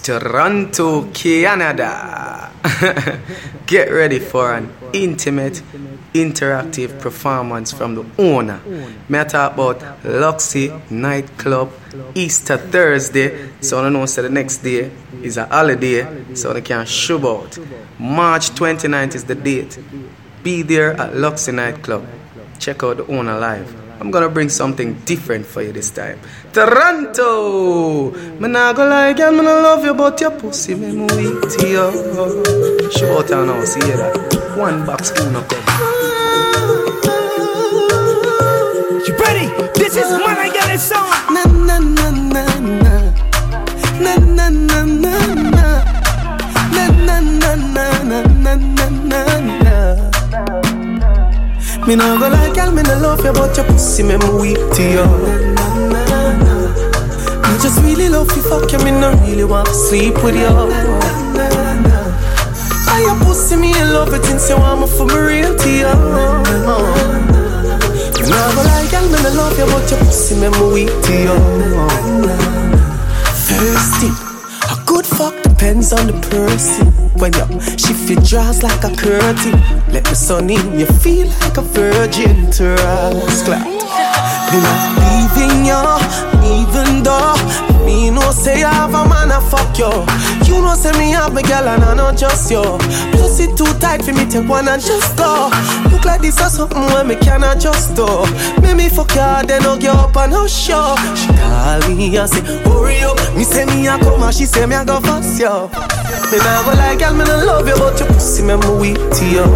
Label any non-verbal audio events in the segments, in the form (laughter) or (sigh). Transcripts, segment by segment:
Toronto, Canada. (laughs) Get ready for an intimate, interactive performance from the owner. Talk about Luxy Nightclub Easter Thursday. So I know so the next day is a holiday, so they can show out. March 29th is the date. Be there at Luxy Nightclub. Check out the owner live. I'm gonna bring something different for you this time. Toronto! Me nah go lie, girl, me nah love you, but your pussy me weak to you. Show out now, see that. One box uno come. You ready? This is I it song. Me nah go lie, girl, me nah love you, but your pussy me me weak to you. Me just really love you, fuck you, me nah really want to sleep with you. I your pussy, me in love it since you want me for me real to you. Me nah go lie, girl, me nah love you, but your pussy me me weak to you. First depends on the person. When you shift your draws like a curtain, let the sun in, you feel like a virgin to us. Clap. Me not leaving you, even though me no say I have a man a fuck you. You know say me have a girl and I not just you. Pussy too tight for me take one and just go. Look like this or something when me cannot just do. Make me fuck you, then hug you up and hush you. She call me and say hurry up. Me say me a come and she say me a go fast you. Me go like girl, me nah love you, but your pussy me me weak to you.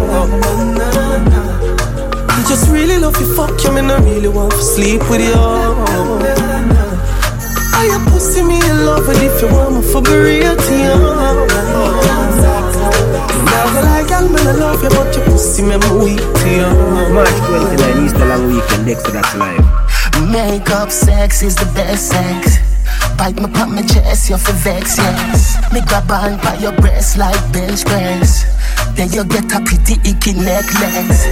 Just really love you, fuck you, me nah really want to sleep with you. I your pussy me in love with if you want me for real to you. Nah go like me nah love you, but your pussy me weak to you. March 29, Easter long weekend, Dexta, that's live. Makeup sex is the best sex. Bite me pop my chest, you're for vex, yes. Me grab on by your breast like bench press. Then you get a pretty icky necklace.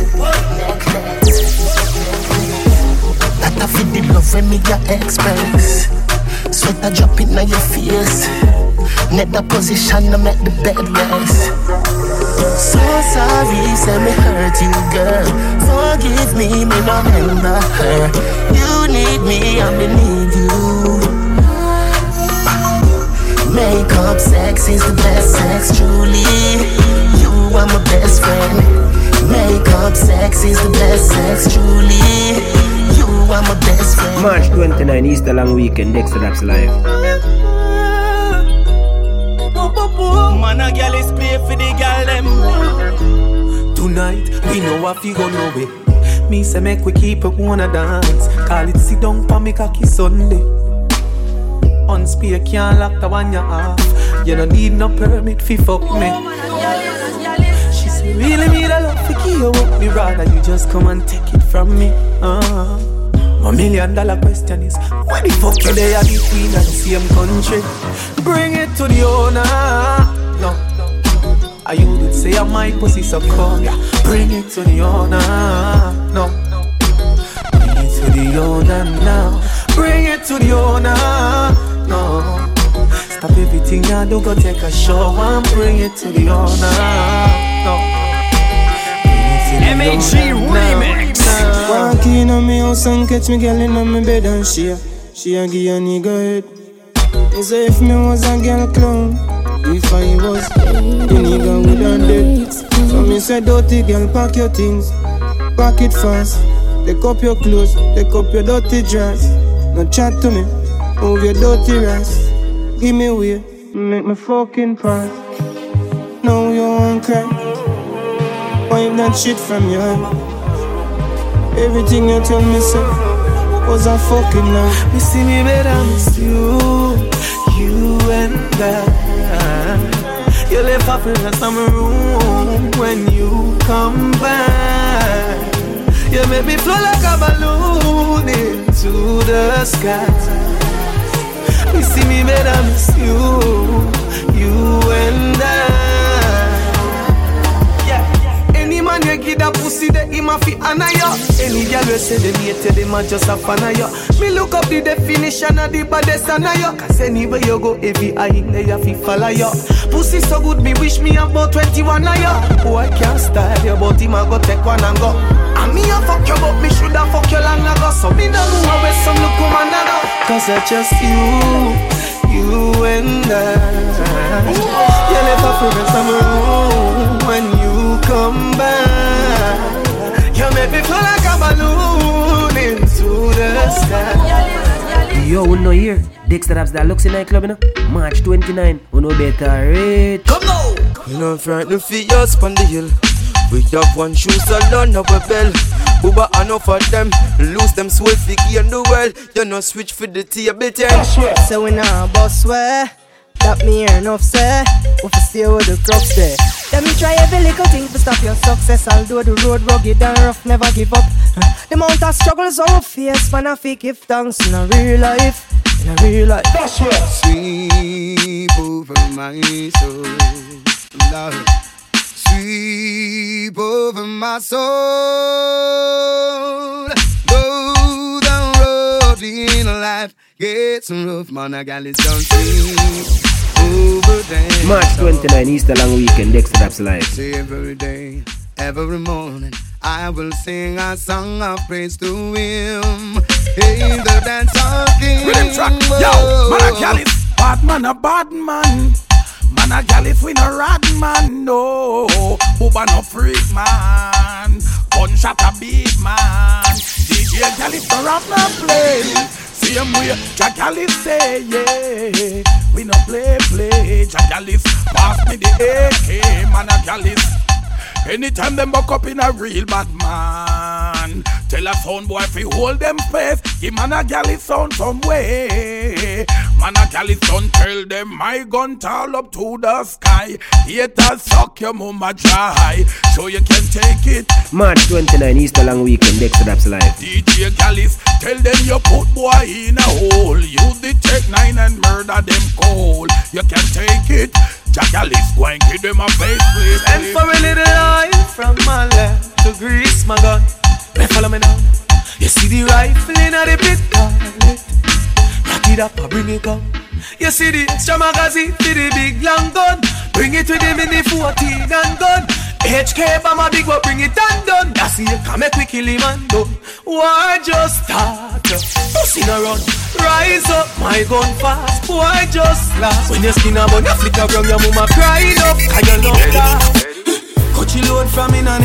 Necklace. That a fit the love when me your express. Sweat a drop in your face. Net the position to make the bed rest. So sorry, say me hurt you, girl. Forgive me, me no remember her. You need me, I me need you. Makeup sex is the best sex, truly. You are my best friend. Makeup sex is the best sex, truly. You are my best friend. March 29, Easter long weekend, Dexta, that's live. Man, a girl is play for the girl them. Tonight, we know if you go no way. Me say make we keep it wanna dance. Call it sit down pa me cocky Sunday. On spear can't lock the one you off. You don't need no permit fi fuck me. She say really me the love fi give you up. Me rather you just come and take it from me. Uh. My million dollar question is Where the fuck you there between the same country? Bring it to the owner. No. I you did say I my pussy so cold yeah. Bring it to the owner. No. Bring it to the owner now. Bring it to the owner. No. Stop everything I do go take a show And bring it to the owner. No. Bring it to the owner now. remix. Walk in on me house and catch me girl in on me bed and she a, she a give a nigga head. He say if me was a girl clown, if I was, the nigga would have dead. So me say dirty girl pack your things, pack it fast. Take up your clothes, take up your dirty dress. No chat to me, move your dirty ass. Give me way, make me fucking pass. Now you won't cry, wipe that shit from your head. Everything you tell me, say, was a fucking lie. You see me better miss you, you and I. You left off in the summer room when you come back. You make me flow like a balloon into the sky. You see me better miss you, you and I. Man you give that pussy, that him a fi honor. Any girl rest of them hate you, them a just a fan of. Me look up the definition of the baddest of you. Cause anywhere you go, every eye in there, you follow you. Pussy so good, me wish me about 21 of you. Boy, can't style you, but him a go take one and go. And me a fuck you, but me shoulda fuck you long ago. So me no know where some look come and go. Cause I just you, you and I. You left a forever room when you come back. You make me feel like a balloon into the sky. Yo, we know here. Dexta Daps that looks Luxy nightclub, you know. March 29. We know better rate. Come now. We not frightened for us on the hill. We have one shoe salon of a bell. Booba enough for them. Lose them sweat figgy in the world. You know switch for the table ten. So we nah boss way. That me hear enough say. We fi stay with the crops there. Let me try every little thing to stop your success. Although the road rugged and rough, never give up. The amount of struggles our face, man, I fi give thanks in a real life. In a real life. That's what sweep over my soul, Lord. Sweep over my soul. Though the road in life gets rough, man, I got it done. Sweep over them. March 29, Easter long weekend. Dexta Daps live. Say every day, every morning, I will sing a song of praise to Him. Hey, the dance talking. Rhythm track, yo, man a gallus, bad man a bad man. Man a gallus, we no rad man, no. Booba no freak man, gunshot a big man. DJ gallus no rap no play. Same way, Jagalis say, yeah. We no play, play. Jagalis, pass me the AK, man a gallus. Anytime them buck up in a real bad man Tell a sound boy fi hold them face Give man a galley sound some way Man a galley sound tell them my gun tall up to the sky Haters suck your mama dry So you can take it March 29, Easter long weekend. Dexta Daps live. DJ Gallis, tell them you put boy in a hole. You the take nine and murder them cold. You can take it. Jagalis, go and give them a face, please. And for a little oil from my left to grease my gun. Hey, follow me now. You see the rifle in the pit, call it. It up, I bring it up. You see the extra magazine for the big long gun. Bring it with the mini 14 and gun. HK bomb a big but bring it and done. That's it, come make we kill him and done. War just start, pussy no run. Rise up, my gun fast, Why just last. When your skin a bun, you flicker from your mama crying up, cause you love that. Cut your load from in a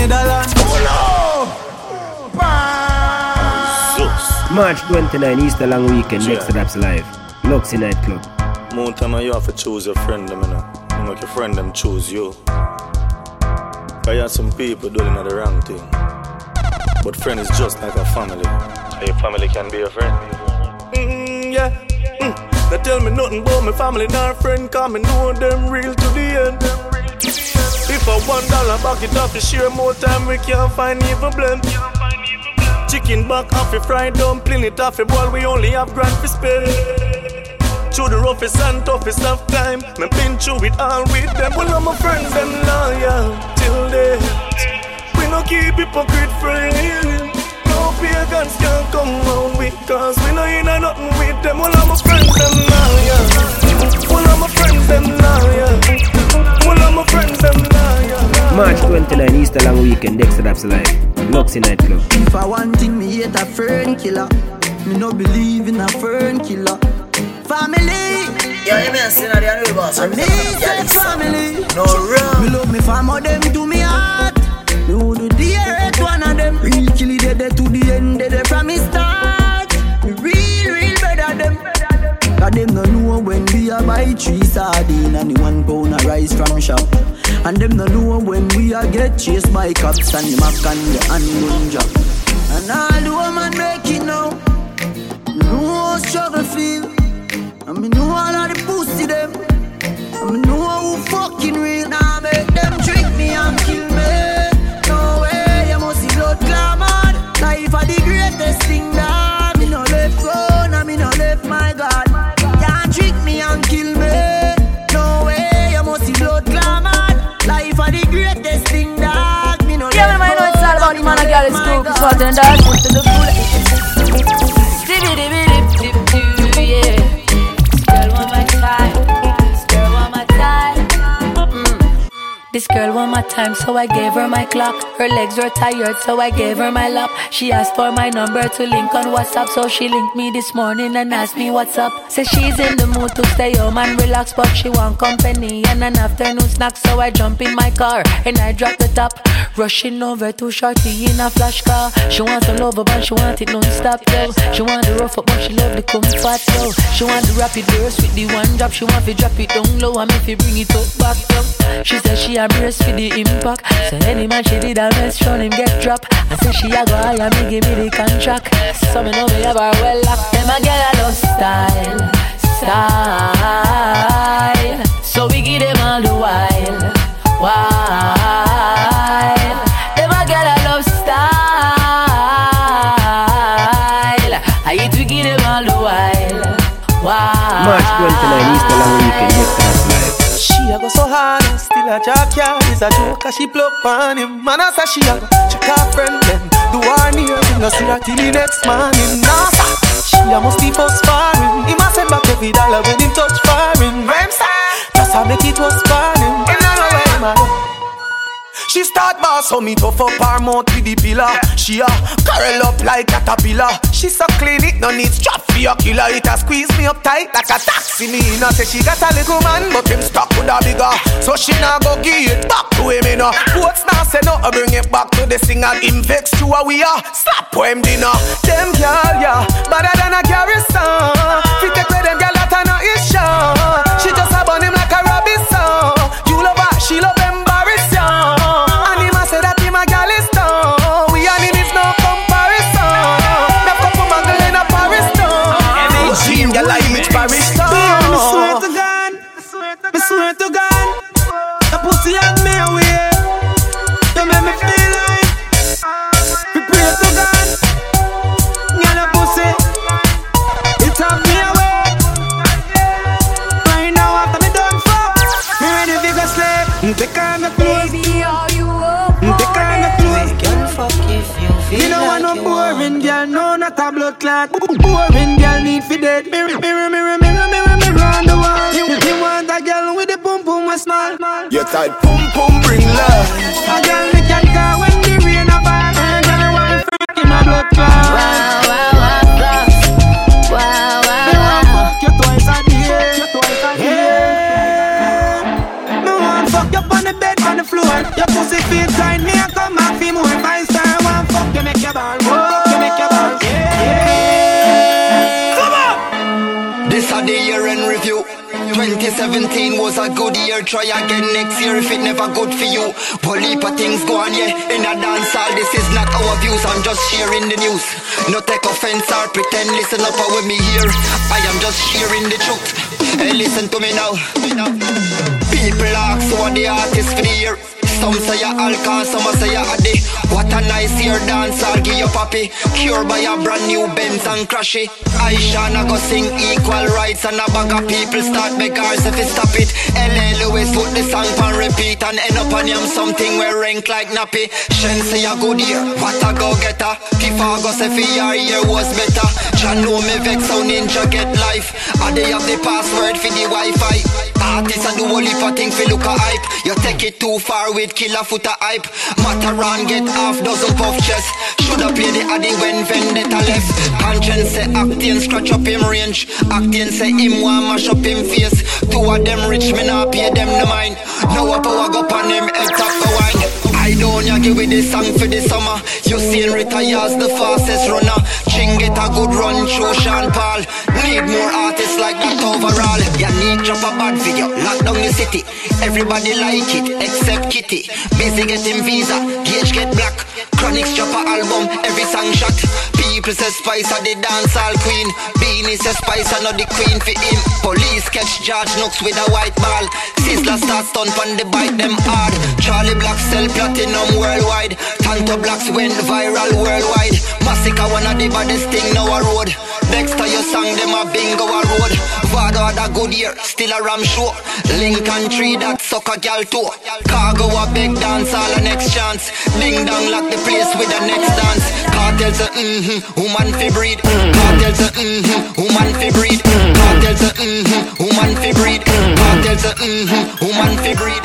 Netherlands. March 29, Easter long weekend. Dexta Daps live. Luxy nightclub. More time you have to choose your friend them, you know. You make your friend them choose you. Cause you have some people doing the wrong thing. But friend is just like a family. So your family can be your friend. Mm, yeah. Mm. They tell me nothing about my family nor friend, cause me know them real to the end. If I one dollar back it off, you share more time, we can't find even blend. Chicken back off a fried dumpling, it off a ball, we only have grand for spend. Through the roughest and toughest of time, me been through it all with them. Well, all my friends, them loyal till death. We no keep hypocrite friends. No pagans can come round with Cause we no in a nothing with them All of my friends them loyal All my friends them loyal All my friends them loyal March 29, Easter long weekend. Dexta Daps live. Luxy nightclub. If I want thing, me hate a fern killer. Me no believe in a fern killer. Family. Yo, you mean sin of the unreal boss? I me say family. No wrong. Me love me farmer, them to me heart. Me would do the earth, one of them. Real kill it, dead to the end, dead from me start. Cause them no know when we a buy three sardine and the one pound of rice from shop. And them no know when we a get chased by cops and the mac and the handgun job. And all the woman make it now. Know how struggle feel. And me know all of the pussy them. And me know who fucking real. Now make them trick me and kill me. No way, you must see blood clamor. Life are Before to the Girl time This girl want my time. This girl time So I gave her my clock. Her legs were tired So I gave her my lap. She asked for my number To link on WhatsApp So she linked me this morning And asked me what's up. Say she's in the mood To stay home and relax But she want company And an afternoon snack So I jump in my car And I drop the top. Rushing over to Shorty in a flash car. She want the love but she want it non-stop, yo. She want the rough up, but she love the comfort, yo. She want the rapid burst with the one drop. She want to drop it down low and make it bring it up back, yo. She said she a brace for the impact. So any man she did a mess, show him get drop. I say she a go hire me, give me the contract. So me know me have her well locked. Them a girl a love style, style. So we give them all the while, while. March ah. 29 Easter long weekend, next time live. She a go so hard and still a jackyard Is a joke cause she plug on him Man I say she a go check her friend them Do her near. Him no see her till the next morning. Nah she a must be for sparring. He must send back every dollar when him touch foreign. Rhyme sir, just a make it was sparring. Him not know where him a go she start boss so me tough up her mouth with the pillar. She a curl up like caterpillar. She so clean it no need strap for your killer. It a squeeze me up tight like a taxi. Me no say she got a little man, but him stuck with a bigger. So she nah go give it back to him, you know. What's now say no, I bring it back to the singer. Him vex to a we are. Slap him dinner. Them girl, yeah, better than a garrison. Fi take away them girl no boring girl, no not a blood clot. Boring girl need fi dead. Mirror, mirror, mirror, mirror, mirror, mirror on the wall. You, you want a girl with the boom boom a small. Your tight pum pum bring love. A girl me can call when the rain a fall. A girl me want me freak in a blood clot. Wow, wow, wow, wow, wow, Me want wow. fuck you twice a day. You twice a day. Me want fuck you on the bed, on the floor. Your pussy feel tight, me 2017 was a good year. Try again next year if it never good for you. Whole heap things go on, yeah. In a dance hall, this is not our views. I'm just sharing the news. No take offense or pretend. Listen up with me here. I am just sharing the truth. Hey, listen to me now. People ask what the artist for the year. Some say a alcohol, some say a addy. What a nice year dance, I'll give you papi. Cure by a brand new Benz and crashy. Ishawna go sing equal rights and a bag of people start make if it stop it. LA Lewis put the song on repeat and end up on him something where rank like nappy. Shenseea a good year, what a go getter. Tifa go say for your year was better. John know me vex how ninja get life. And they have the password for the Wi-Fi. Artists a do only for thing fi look a hype. You take it too far with killer foot a hype. Mataran get half dozen puff chest. Shoulda play the addy when vendetta left. Conscience say acting scratch up him range. Acting say him want mash up him face. Two of them rich me not pay them no mind. Now a power go pan him head top for wine. I don't give with this song for the summer. You seen retires the fastest runner. Ching get a good run through Sean Paul. Need more artists like that overall. You need drop a bad video, lock down the city. Everybody like it except Kitty. Busy getting visa, Gage get black. Chronixx drop a album, every song shot. People say Spice are the dancehall queen. Beenie say Spice are not the queen for him. Police catch George Nooks with a white ball. Sizzla start stunt on the bite them hard. Charlie Black sell platinum worldwide. Tanto Blacks went viral worldwide. Massacre one of the baddest thing now a road. Dexta, your song, them a bingo a road. Vado had a good year, still a ram show. Lincoln tree that suck a gal toe. Cargo a big dance, all a next chance. Ding dong lock the place with the next dance. Cartels a mm-hmm, woman fi breed. Cartels a mm-hmm, woman fi breed. Cartels a mm-hmm, woman fi breed. Cartels a mm-hmm, woman fi breed.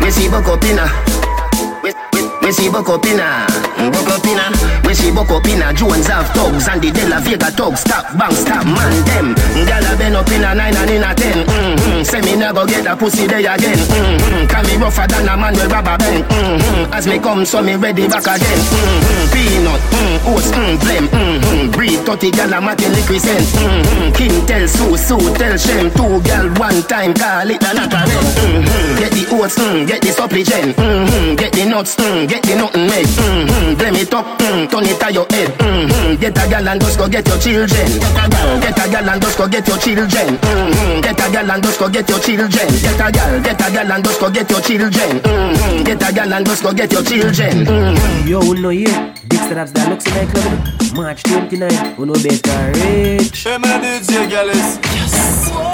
Me see Bokopina. We see Bokopina, Bokopina. We see Bokopina. Jones have thugs and the De La Vega thugs. Stop, bang, stop, man, them. Gyal a been up in a nine and in a ten. Mm-hmm. Say me never get a pussy day again. Mm-hmm. Can me rougher than a man with rubber band. Mm-hmm. As me come, so me ready back again. Mm-hmm. Peanut, mm, oats, mm, blem. Mm-hmm. Breed 30 gyal a matin liquid scent. Mm-hmm. King tell Sue, Sue tell Shem. Two gyal one time, call it a knock a mm-hmm. Get the oats, mm, get the supplicant. Mm-hmm. Get the nuts, mm, get the nothing made. Mm-hmm. Blame it up, mm, turn it to your head. Mm-hmm. Get a gal and just go get your children. Get a gal, get a gal and just go get your children. Mm-hmm. Get a gal and just go get your children. Get a gal, get a gal and just go get your children. Mm-hmm. Get a gal and just go get your children. Mm-hmm. Yo, who know here? Dexta Daps, the Luxy nightclub, you? March 29, who know better rich. Hey man, DJ Gallus. Yes.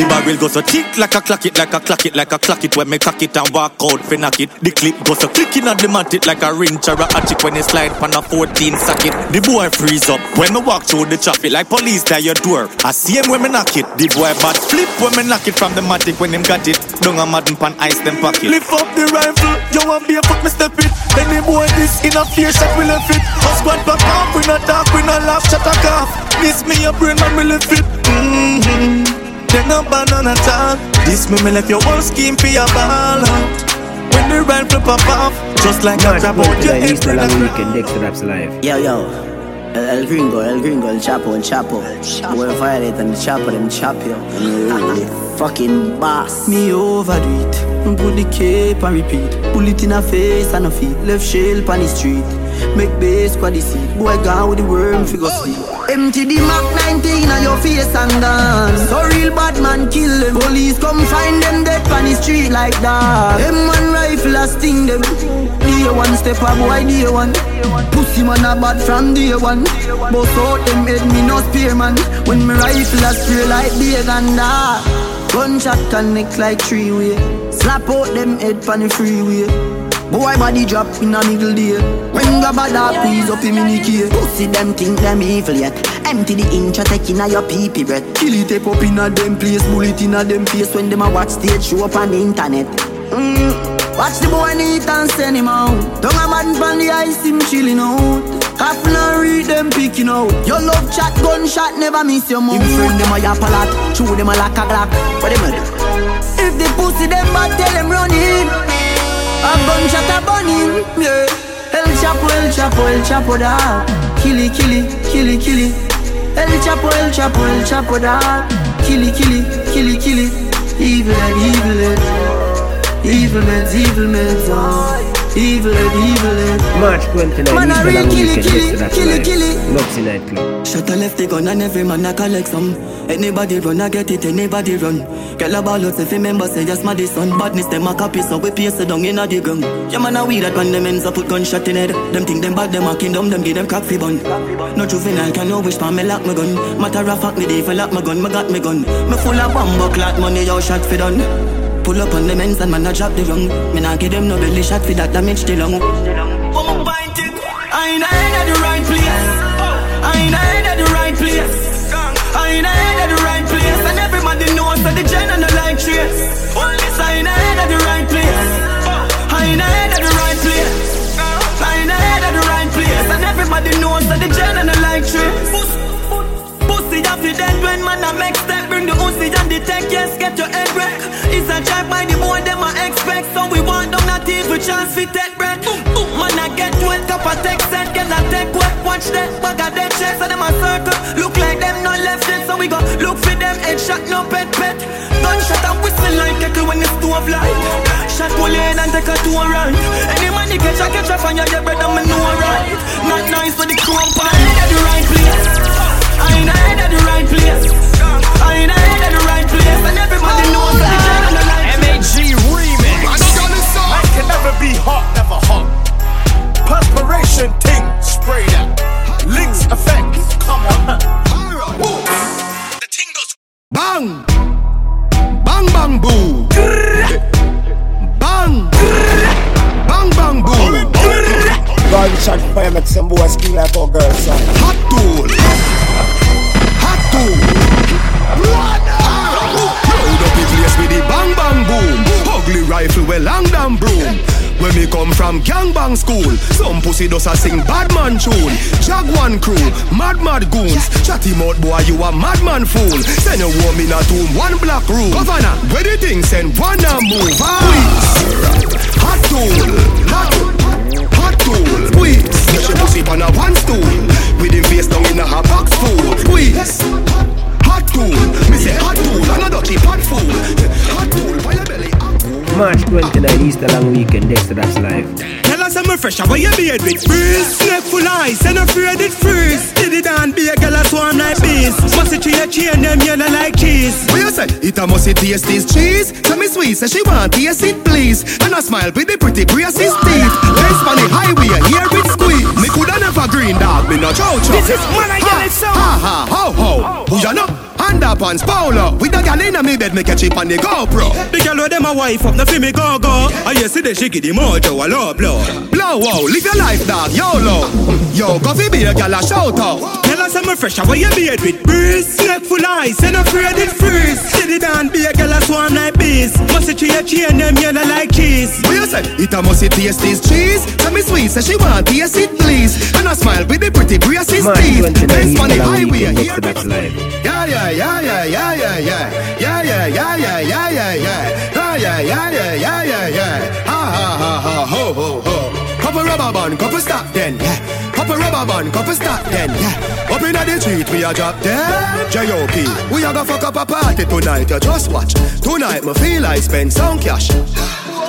The barrel goes so tick like a clock it, like a clock it, like a clock it when me cock it and walk out fi knock it. The clip goes so clicking at the mat it like a wrench or a hatchet when it slide pan a 14 socket. The boy freeze up when me walk through the traffic like police at your door. I see him when me knock it. The boy bad flip when me knock it from the matic when him got it. Don't a madden pan ice them pocket. Lift up the rifle, yo and be a foot me step it. Any boy this in a fear shot we left it. A squad back off, we not talk, we not laugh, shut a cough. This me a brain man, me left it. Mm-hmm. Then a banana talk. This me me left your whole skin for your ball out. When the rifle pop off, just like a March trap out your 29, head. Easter long weekend, Dexta Daps live. Yo, yo. El, el gringo, el gringo, el chapo, el chapo. Boy violate and the chapo, them chop you. Really fucking boss. Me overdo it. Put the cape and repeat. Pull it in her face and her feet. Left shell on the street. Make base squad the seat. Boy gone with the worm figure oh. sleep. Empty the Mac 19 on your face and dance. So real bad man kill them. Police come find them dead on the street like that. Them one rifle a sting them. Day one step a boy day one. Pussy man a bad from day one. Bust out them head me no spear man. When me rifle a spray like big and that. Gunshot connect like three way. Slap out them head on the freeway. Boy body drop in a middle day. When the bad up squeeze up in mini key. Pussy them think them evil yet. Empty the inch a take in a your pee pee breath. Kill it tape up in a them place. Bullet in a them face when them a watch stage show up on the internet. Mm. Watch the boy neat and send him out. Don't a man from the ice him chilling out. Half now read them picking out. Your love chat gunshot never miss your mouth. Him friend them a yap a lot. Chew them a like a glock. What them a do? If the pussy them bad, tell them run in. A gunshot a burning, yeah. El Chapo, El Chapo, El Chapo da. Killy, killy, killy, killy. El Chapo, El Chapo, El Chapo da. Killy, killy, killy, killy. Evil evil. Evil meds, evil meds, oh. Evil head, evil head. March 29, Man, I real killy, weekend, killy, Dexta Daps killy, live. killy. Luxy nightclub. Shut a left the gun and every man a collect some. Anybody run, I get it, anybody run. Girl a ball out if you remember say yes, my son. Badness them a copy, so we paste it down in a the gun. Yeah man a weed that when them ends up put gunshot in head. Them think them bad, them a kingdom, them give them cock fi bun. No juvenile can no wish for me lock my gun. Matter of fact, me dey for lock my gun, me got me gun. Me full of bomb clot money, yo shot fi done. Pull up on the ends and man a drop the rung. Me nah give them no belly shot fi that damage the lung. Come bind it. I ain't head at the right place. I ain't head at the right place. I ain't head at the right place. And everybody knows that the gen and the like trace. Only I ain't head at the right place. I ain't head at the right place. I ain't head at the right place. And everybody knows that the gen and the trace. Dead when man a make step. Bring the Uzi and the tech, yes, get your head wreck. It's a drive by the boy, them a expect. So we want them not even chance fi take breath man a get wet, cup a text set Get a take wet, watch that, bag a dead chest So them a circle, look like them not left yet So we go look for them, headshot, no pet pet. Gunshot and whistle like kettle when the stove light. Shot pull in and take a two right Any you catch, I catch a fire, your bread and me know right. Not nice for the crew, I at the right place MAG remix. I got never be hot, never hot. Perspiration ting, spray that. Links effects, come on. Woo. The ting goes bang, bang bang boo, bang, bang bang boo. Girl, Richard Pryor make some boys feel like our girls, son. Come from gangbang school, some pussy does a sing badman tune. Jaguan crew, mad mad goons. Chatty mouth boy, you a madman fool. Send a woman in a tomb, one black room. Governor, where the thing send one and move. Ah. Hot tool, hot, hot tool. Squeeze, she pussy on a one stool. With him face down in a hot box full. Squeeze. Hot tool, me say hot tool, another cheap hot fool. Hot tool. March 29, Easter long weekend, Dexta Daps Live. Tell us I'm fresh, how you beard with freeze Snake full ice, and afraid it freeze Did it and be a girl a swarm like bees Must it your chain, them yellow like cheese What you say? It a must taste this cheese. Tell me sweet, say she want taste it please. And I smile with the pretty braces teeth. Race on the highway, here it squeeze. Me coulda never green dog, me no chow chow. This is man I get it so. Ha ha ho ho. Who ya know? Hand up on polo. With the gal inna me bed, make a chip on the GoPro. The girl with them a wife up, no fi me go go I yesterday she give the mojo a low blow Blow wow, live your life dog, YOLO. Yo, coffee be a gal a shout out. Tell us I'm a fresh, how you beard with breeze Snake full ice, and afraid it freeze Did it and be a girl a swarm like bees Must it your chain, them yellow like cheese What you say? It a must taste this cheese. Tell me sweet, say she want taste it please. And I smile with the pretty braces March teeth. 29, Race on the Easter long highway, weekend, here Dexta Daps Live. Yeah, yeah, yeah, yeah, yeah, yeah, yeah. Yeah, yeah, yeah, yeah, yeah, yeah, yeah. Ah, yeah, yeah, yeah, yeah, yeah, yeah. Ha, ha, ha, ha, ho, ho, ho. Couple rubber band, couple stop then, yeah. Couple rubber band, couple stop then, yeah. Up inna the street, we a drop dead. J.O.P. We a go fuck up a party tonight, you just watch. Tonight, me feel I spend some cash.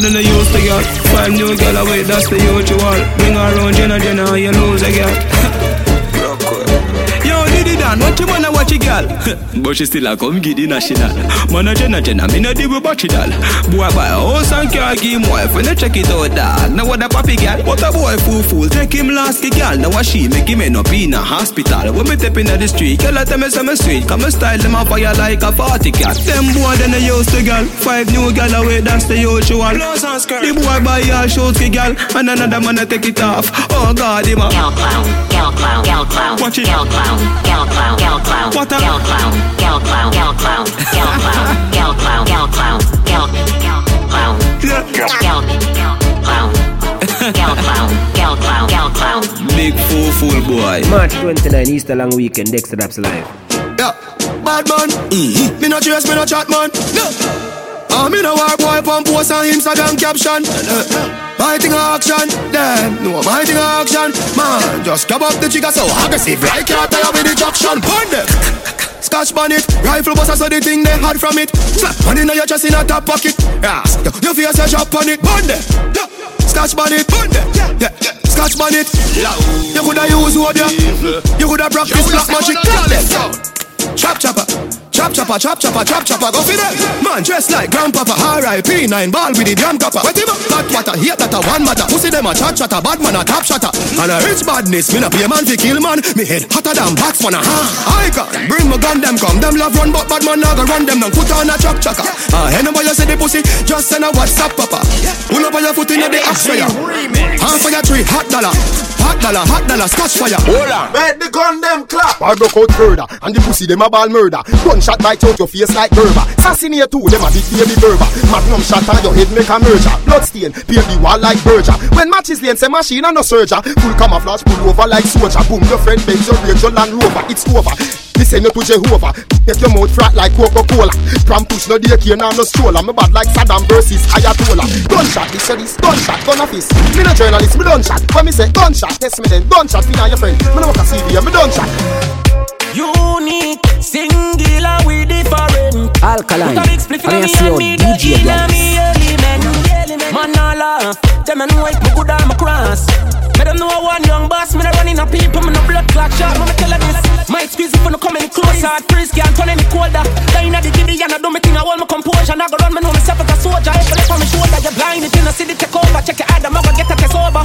more than I used to get Five new girl away, that's the usual Bring her around Jenna Jenna, you lose a girl (laughs) Yo, Diddy Dan, what you wanna watch a girl? (laughs) but she still a come get the national Man a jenna jenna, me no deal with batchy doll. Boy buy a house and car, give him wife. When you check it out dog, now what a papi girl What a boy fool fool, take him last the girl Now what she make him end up in a hospital. When me step in the street, girl I tell me some sweet. Come me style them on fire like a party cat. Them boy then they used to girl Five new girl away, that's the usual. The boy buy all shoes for girl And another man a take it off. Oh God, him a Girl clown, girl clown, girl clown, Watch it. girl clown, girl clown, girl clown, What a- girl clown, girl clown, girl clown, girl clown, girl clown, girl clown, girl clown, girl clown, girl clown, girl clown, girl clown. Big fool fool boy March 29, Easter long weekend, Dexta Daps Live. Yeah, bad man. Mm-hmm. Me no chase, me no chat man. No. Ah, me no war boy pump post on Instagram caption. My thing a action, damn. No, my thing a action. Man, just grab up the trigger so aggressive. Like can't tire with the traction. Burn them. Scotch bonnet, rifle bust so the thing they had from it. Slap one in your chest in a top pocket. Yeah, you feel a drop on it. Burn them. Scotch bonnet, burn them. Yeah, yeah. Scotch bonnet. You coulda use wood, yeah. You coulda practice black magic. Clap them. Chop chopper, chop chopper, chop chopper, chop chopper, go for them. Man dressed like grandpapa, R.I.P. Nine ball with the damn copper. What him? Hot water, hate that a one matter. Pussy them a chat chatter, bad man a top shatter. And a rich badness, me no pay man fi kill man. Me head hotter than box man a ha. I can bring my gun, them come. Them love run, but bad man nah go run them. Now put on a truck chaka. Ah, uh, anybody say the pussy, just send a WhatsApp papa. Pull up on your foot in the X-ray. Half for your tree, hot dollar, hot dollar, hot dollar, scotch fire. Hold on. Make the gun them clap. I broke out further. And the pussy them a ball murder. Gunshot bite out your face like Gerber. Assassinate two, them a big baby Gerber. Magnum shot on your head make a merger. Blood stain, paint the wall like Berger. When matches lane, say machine and no surger. Full camouflage, pull over like soldier. Boom, your friend bends your rage, your Land Rover. It's over. This Listen you to Jehovah. Take your mouth flat like Coca-Cola. Pram push no daycare, now no stroller. Me bad like Saddam versus Ayatollah. Gunshot, this is gunshot, gun office. Me no journalist, me done shot. When me say gunshot, test me then. Gunshot, be your friend. Me no work a CV, me done shot. Unique, singular, we different. Alkaline. Put a big spliff in I me and me, the DJ in a me element. Man, I laugh. Them a know it, me good on my cross. Me them know one young boss, me da run in a clock shot, mama tell her this. Might squeeze if you no come any closer. Freeze can't turn any colder. Dying at the giddy and I do me thing. I hold my composure. Now go run me know myself as a soldier. If you left on my shoulder, you're blind. If you no see the take over, check your Adam. I'ma get a test over.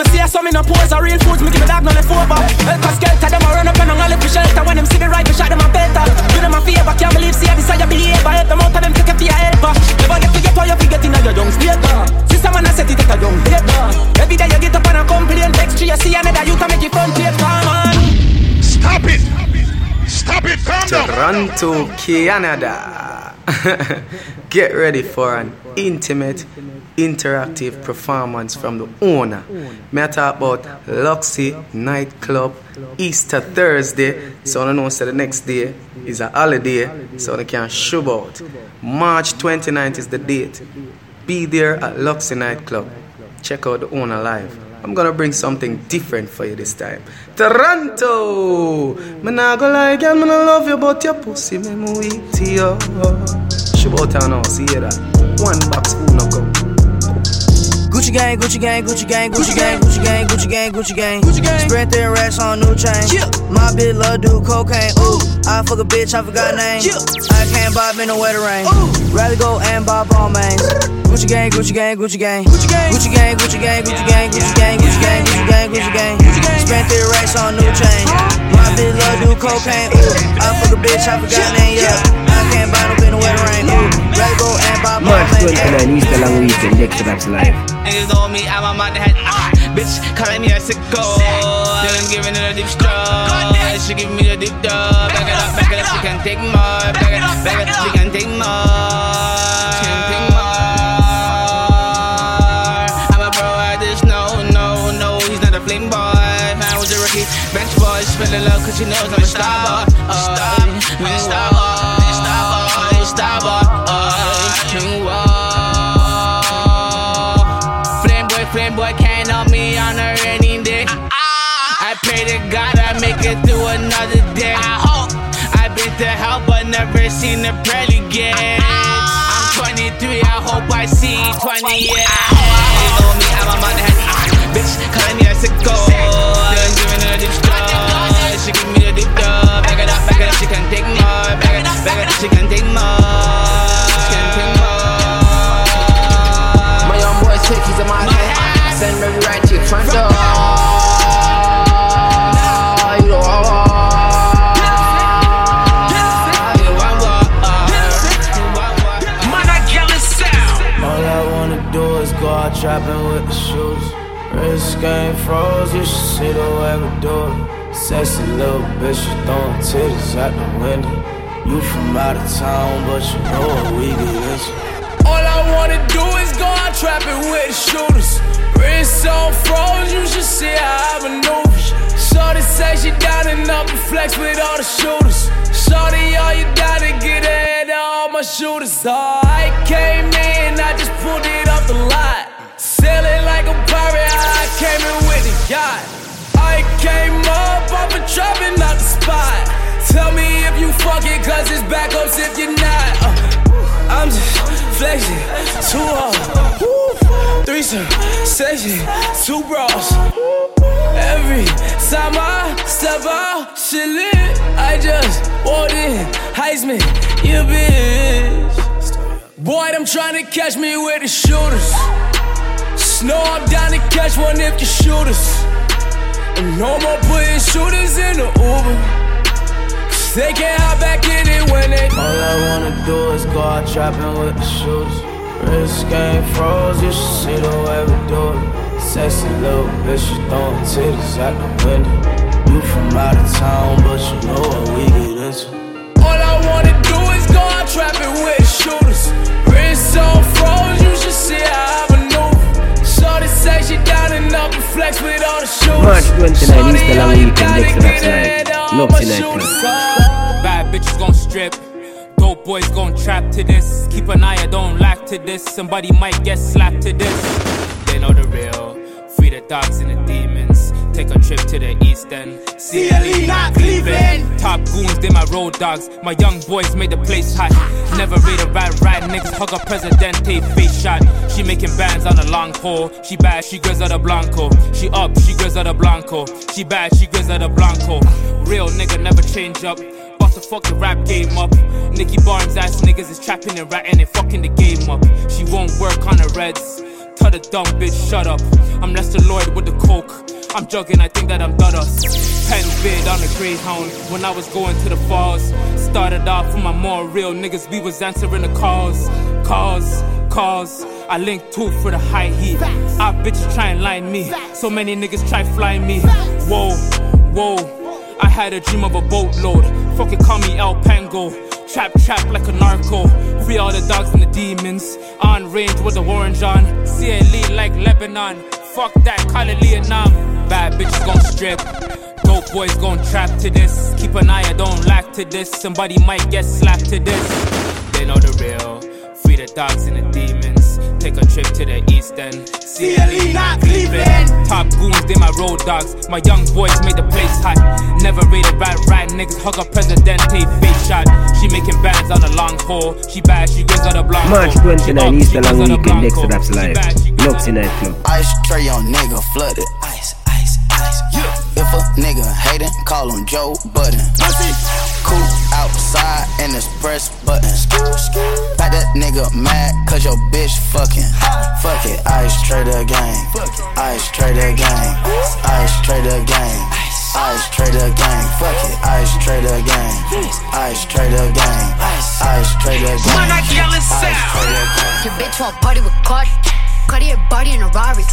Me see, I saw me no pose. A real foods, me give me dog no left over. Help us skelter, them a run up and on all for shelter. When them see the right, we shot them a better. Do them a favor, can't believe see I decide behave. I help them out of them take a fear helper. Never get to get how you forget in your young state. Sister man, I set it take a young date. Every day you get up and I complain. Next year, see another you can make it front page. Come on. Stop it! Stop it! Calm down! Toronto, Canada. (laughs) Get ready for an intimate, interactive performance from the owner. May I talk about Luxy Nightclub Easter Thursday. So I know so the next day is a holiday, so they can show out. March 29th is the date. Be there at Luxy Nightclub. Check out the owner live. I'm gonna bring something different for you this time. Toronto! Me nah go lie, girl, me nah love you, but your pussy me me weak to you. Show out town now, see that. One box food no come. Gucci gang, Gucci gang, Gucci gang, Gucci gang, Gucci gang, Gucci gang, Gucci gang, Gucci gang. Spread their racks on new chain. My bitch love do cocaine. Ooh, I fuck a bitch, I forgot name. I can't bob in the weather rain. Rather go and bob all mains. Gucci gang, Gucci gang, Gucci gang, Gucci gang, Gucci gang, Gucci gang, Gucci gang, Gucci gang, Gucci gang, Gucci gang, Gucci gang, Gucci gang. Spent their racks on new chain. My bitch love do cocaine. Ooh, I fuck a bitch, I forgot name. Yeah, I can't buy no in the weather rain. Ooh, rather go and bob all March mains. 29 Easter long weekend, Dexta Daps. Niggas know me, I'm a man head. Ah, bitch, calling me a sicko. Then I'm giving it a deep stroke. She give me a deep dub. Back it up, back it up, she can take more. Back it up, back it up, she can take more. She can take more. I'm a pro at this, no, no, no. He's not a flame boy. Man was a rookie. Bench boy, spilling love cause she knows I'm a star boy. Stop, never seen a pearly gate. I'm 23, I hope I see 20 years. You know me, I'm a man head. Bitch, calling me a sicko. Then giving her a deep stroke. She give me a deep dub. Back it up, back it up, she can take more. Back it up, back it up, she can take more. The way we do it. Sexy little bitch, you throwing titties out the window. You from out of town, but you know what we get into. All I wanna do is go out trapping with the shooters. Wrist on froze, you should see how I maneuver. Shorty say she down and up and flex with all the shooters. Shorty, all you gotta get ahead of all my shooters. Oh, I came in, I just pulled it off the lot. Sailing like a pirate, I came in with a yacht. I came up off a trapping out the spot. Tell me if you fuck it, cause it's backups if you're not. Uh, I'm just flexing, too hard. Threesome, section, two bras. Every time I step out, shit lit. I just walked in, Heisman, you bitch. Boy, them trying to catch me with the shooters. Snow, I'm down to catch one if you shoot us. And no more putting shooters in the Uber. Cause they can't hop back in it when they. All I wanna do is go out trapping with the shooters. Wrist game froze, you should see the way we do it. Sexy little bitch, you throwing titties out the window. You from out of town, but you know what we get into. All I wanna do is go out trapping with shooters. Wrist on froze, you should see how I maneuver. Shorty say she down and up and flex with all the shooters. March 29 Easter long weekend, Dexta Daps live. Luxy Nightclub. Bad bitches gon' strip. Dope boys gon' trap to this. Keep an eye, I don't lack to this. Somebody might get slapped to this. They know the real. Free the dogs and the demons. Take a trip to the east end. CLE, not Cleveland. They my road dogs. My young boys made the place hot. Never rate a ride, ride niggas hug a presidente face shot. She making bands on a long pole. She bad, she Griselda Blanco. She up, she Griselda Blanco. She bad, she Griselda Blanco. Real nigga never change up. To fuck the rap game up. Nicky Barnes ass niggas is trapping and ratting and fucking the game up. She won't work on the reds. Tell the dumb bitch, shut up. I'm Lester Lloyd with the coke. I'm joking, I think that I'm us. Pen bid on the Greyhound when I was going to the falls. Started off with my more real niggas, we was answering the calls. Calls, calls. I linked two for the high heat. Our bitches try and line me. So many niggas try flying me. Whoa, whoa. I had a dream of a boatload. Fucking call me El Pango. Trap, trap like a narco. Free all the dogs and the demons. On range with the orange on. CLE like Lebanon. Fuck that, call it Leonam. Bad bitches gon' strip. Dope boys gon' trap to this. Keep an eye, I don't lack to this. Somebody might get slapped to this. They know the real. Free the dogs and the demons. Take a trip to the east end. CLE, not Cleveland. Top goons, they my road dogs. My young boys made the place hot. Never rated bad right niggas. Hug a presidente face shot. She making bands on a long pole. She bad, she goes on a blanco. March 29 Easter long weekend, Dexta Daps live. Luxy nightclub. Ice tray on nigga flooded. Ice, ice, ice. If a nigga hatin', call him Joe Budden. Cool outside and it's press button. Got that nigga mad cause your bitch fucking. Fuck it, ice trader gang. Ice trader gang. Ice trader gang. Ice trader gang. Fuck it, ice trader gang. Ice trader gang. Ice trader gang. Man, I yell it Ice trader gang. Your bitch want party with Cardi. Cardi a body in a Rari.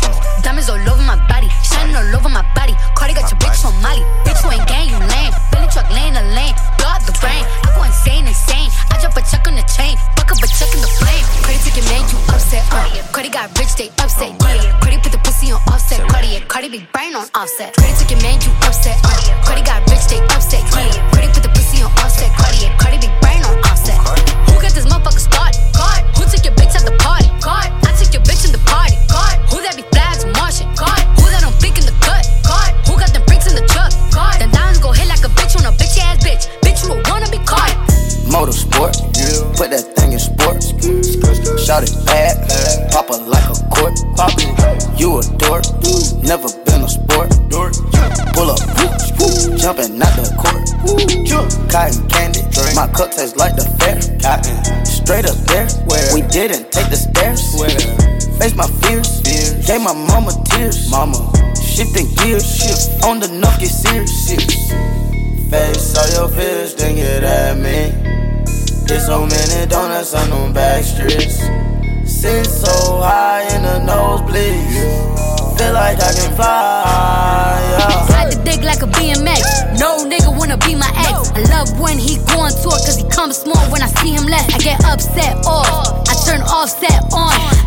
Diamonds all over my body, shining all over my body. Cardi got your bitch on Molly. Bitch, you ain't gang, you lame. Billy truck laying the lane, blow up the brain. I go insane, insane. I drop a check on the chain, fuck up a check in the flame. Cardi took your man, you upset. Uh. Cardi got rich, they upset. Yeah. Cardi put the pussy on offset. Cardi, yeah. Cardi be brain on offset. Cardi took your man, you upset. Uh. Cardi got rich, they upset. Yeah. Cardi put the pussy on offset. Cardi, yeah. Cardi be brain on offset. Who got this motherfucker started? God. Who took your bitch at the party? God. Straight up there, Where? we didn't take the stairs. Where? Face my fears, gave my mama tears. Mama, shifting gears, shift on the knock, get serious. Face all your fears, then get at me. There's so many donuts on them back streets. Sit so high in the nosebleeds. Feel like I can fly. Yeah. Ride the dick like a BMX. No nigga wanna be my ex. I love when he go on tour cause he comes small when I see him less. I get upset off. I turn offset on.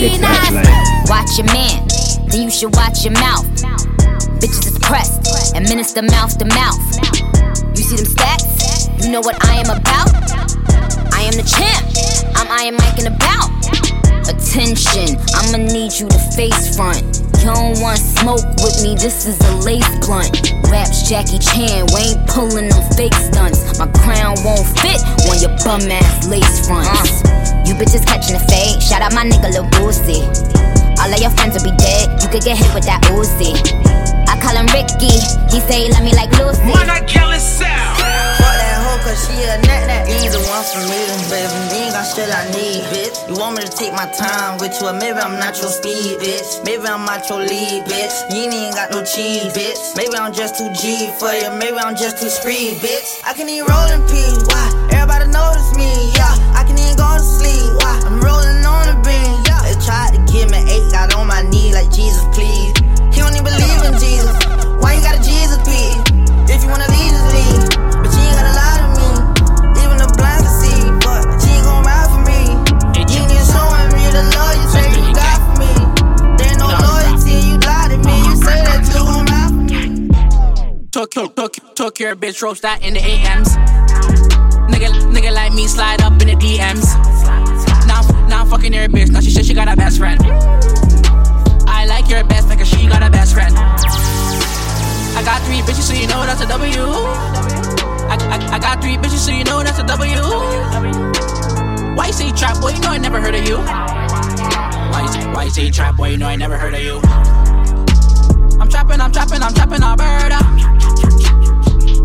long weekend, Dexta Daps Watch your man, then you should watch your mouth. Bitches is pressed, administer mouth to mouth. You see them stats? You know what I am about? I am the champ. I'm Iron Mike in the bout. Attention, I'ma need you to face front. You don't want smoke with me, this is a lace blunt. Raps Jackie Chan, we ain't pulling them fake stunts. My crown won't fit when your bum ass lace fronts. Uh. You bitches catching the fade, shout out my nigga Lil Boosie. All of your friends will be dead, you could get hit with that Uzi. I call him Ricky, he say he love me like Lucy. Man, I kill it sound. Fuck that hoe, cause she a net that. You ain't the one for me, baby. You ain't got shit I need, bitch. You want me to take my time with you, or maybe I'm not your speed, bitch. Maybe I'm not your lead, bitch. You ain't got no cheese, bitch. Maybe I'm just too G for you, maybe I'm just too spree, bitch. I can eat roll in peace, why? Everybody notice me, yeah fall asleep. I'm rolling on the beam. They tried to give me eight, got on my knee like Jesus, please. He don't even believe in Jesus. Why you got a Jesus please? If you wanna leave, just leave. But you ain't gotta lie to me. Even the blind can see, but she ain't gon' ride for me. You ain't showing me the love you say you got for me. There ain't no loyalty, you lied to me. You say that you gon' ride for me. Took your, took, took your bitch, roast that in the AMs. Nigga, nigga, me slide up in the DMs. Now, now I'm fucking your bitch. Now she said she got a best friend. I like your best friend cause she got a best friend. I got three bitches, so you know that's a W. I, I, I got three bitches, so you know that's a W. Why you say trap, boy? You know I never heard of you. Why you say, why you say trap, boy? You know I never heard of you. I'm trapping, I'm trapping, I'm trapping Alberta.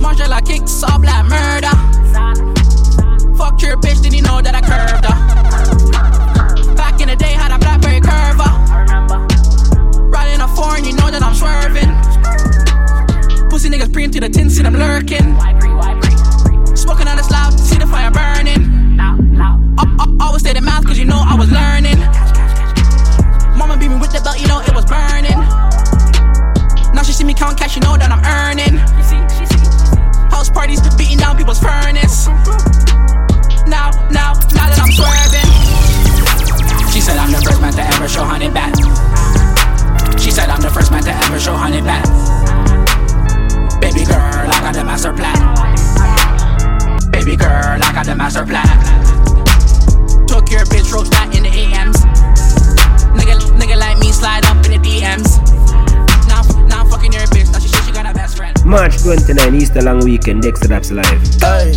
Marshall, I kick saw black murder. Your bitch, did you know that I curved her? Back in the day, had a Blackberry curver. Riding a foreign, you know that I'm swerving. Pussy niggas pre to the tin, see them lurking. Smoking on the loud, see the fire burning. Up, up, always stay the mouth, cause you know I was learning. Mama beat me with the belt, you know it was burning. Now she see me count cash, you know that I'm earning. House parties, beating down people's furnace. Now, now, now that I'm swerving. She said I'm the first man to ever show honey back. She said I'm the first man to ever show honey back. Baby girl, I got the master plan. Baby girl, I got the master plan. Took your bitch, roast that in the AMs. Nigga, nigga like me slide up in the DMs. Now, now I'm fucking your bitch. Now she said she got a best friend. March 29, Easter long weekend, Dexta Daps live. Hey,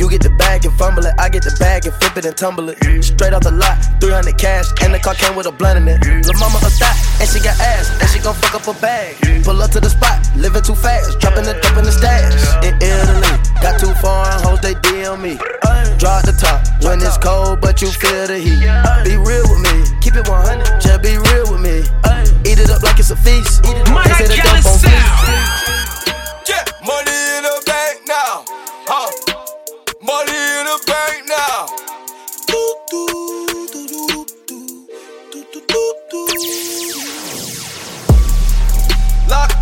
you get the bag and fumble it. I get the bag and flip it and tumble it. Straight off the lot, 300 cash, and the car came with a blunt in it. Lil' mama a thot, and she got ass, and she gon' fuck up her bag. Pull up to the spot, living too fast, dropping the dope in the stash. In Italy, got too foreign hoes, they deal me. Drop the top when it's cold, but you feel the heat. Be real with me, keep it 100, just be real with me. Eat it up like it's a feast. They say the dope on feast.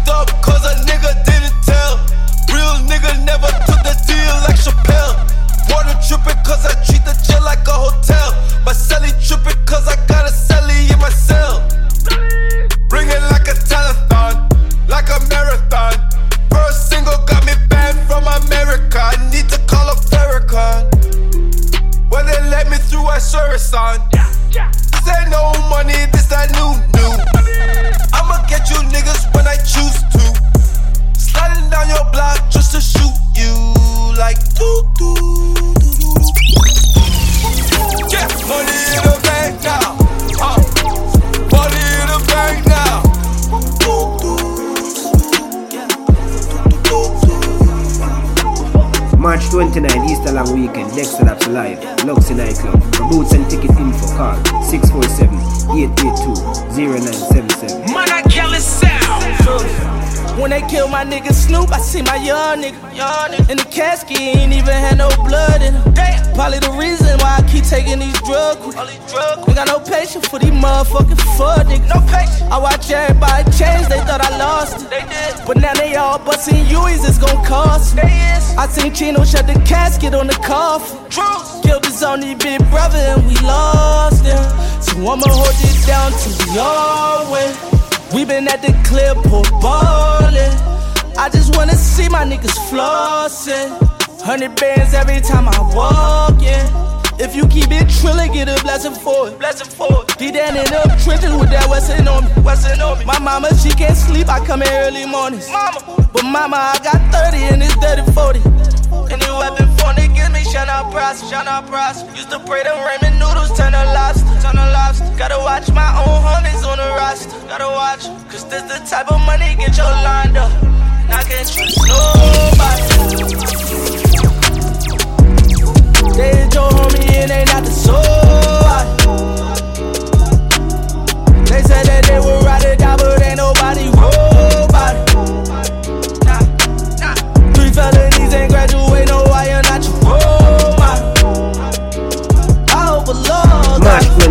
Up cause a nigga didn't tell. Real nigga never took the deal like Chappelle. Water trippin' cause I treat the jail like a hotel. But Sally trippin' cause I got a celly in my cell. Bring it like a telethon, like a marathon. First single got me banned from America. I need to call up Farrakhan. When they let me through, I swear it's on. Say no money, this that new long weekend, Dexta Daps live, Luxy nightclub. For boots and ticket info, call 647-882-0977. Man, I jealous sound. When they kill my nigga Snoop, I see my young nigga. In the casket, ain't even had no blood in him. Probably the reason why I keep taking these drugs. All these drugs. Ain't got no patience for these motherfucking fuck niggas. No patience. I watch everybody change, they thought I lost it. They did. But now they all busting U's, it's gon' cost. Is. I seen Chino shut the casket on the coffin. Killed his only big brother and we lost him. So I'ma hold it down till we all win. We been at the clip ballin'. I just wanna see my niggas flossin'. Hundred bands every time I walk in. If you keep it trillin', get a blessing for it. Blessing for it. Be down in the trenches with that Westin on me. Westin on me. My mama, she can't sleep. I come in early mornings. Mama. But mama, I got 30 and it's 30 40. Niggas me. Used to pray them ramen noodles turn to lobster, turn to lobster. Gotta watch my own homies on the roster. Gotta watch, cause this the type of money get your lined up. I can't trust nobody. They homie not the soul. They said that they would ride it down, but ain't nobody.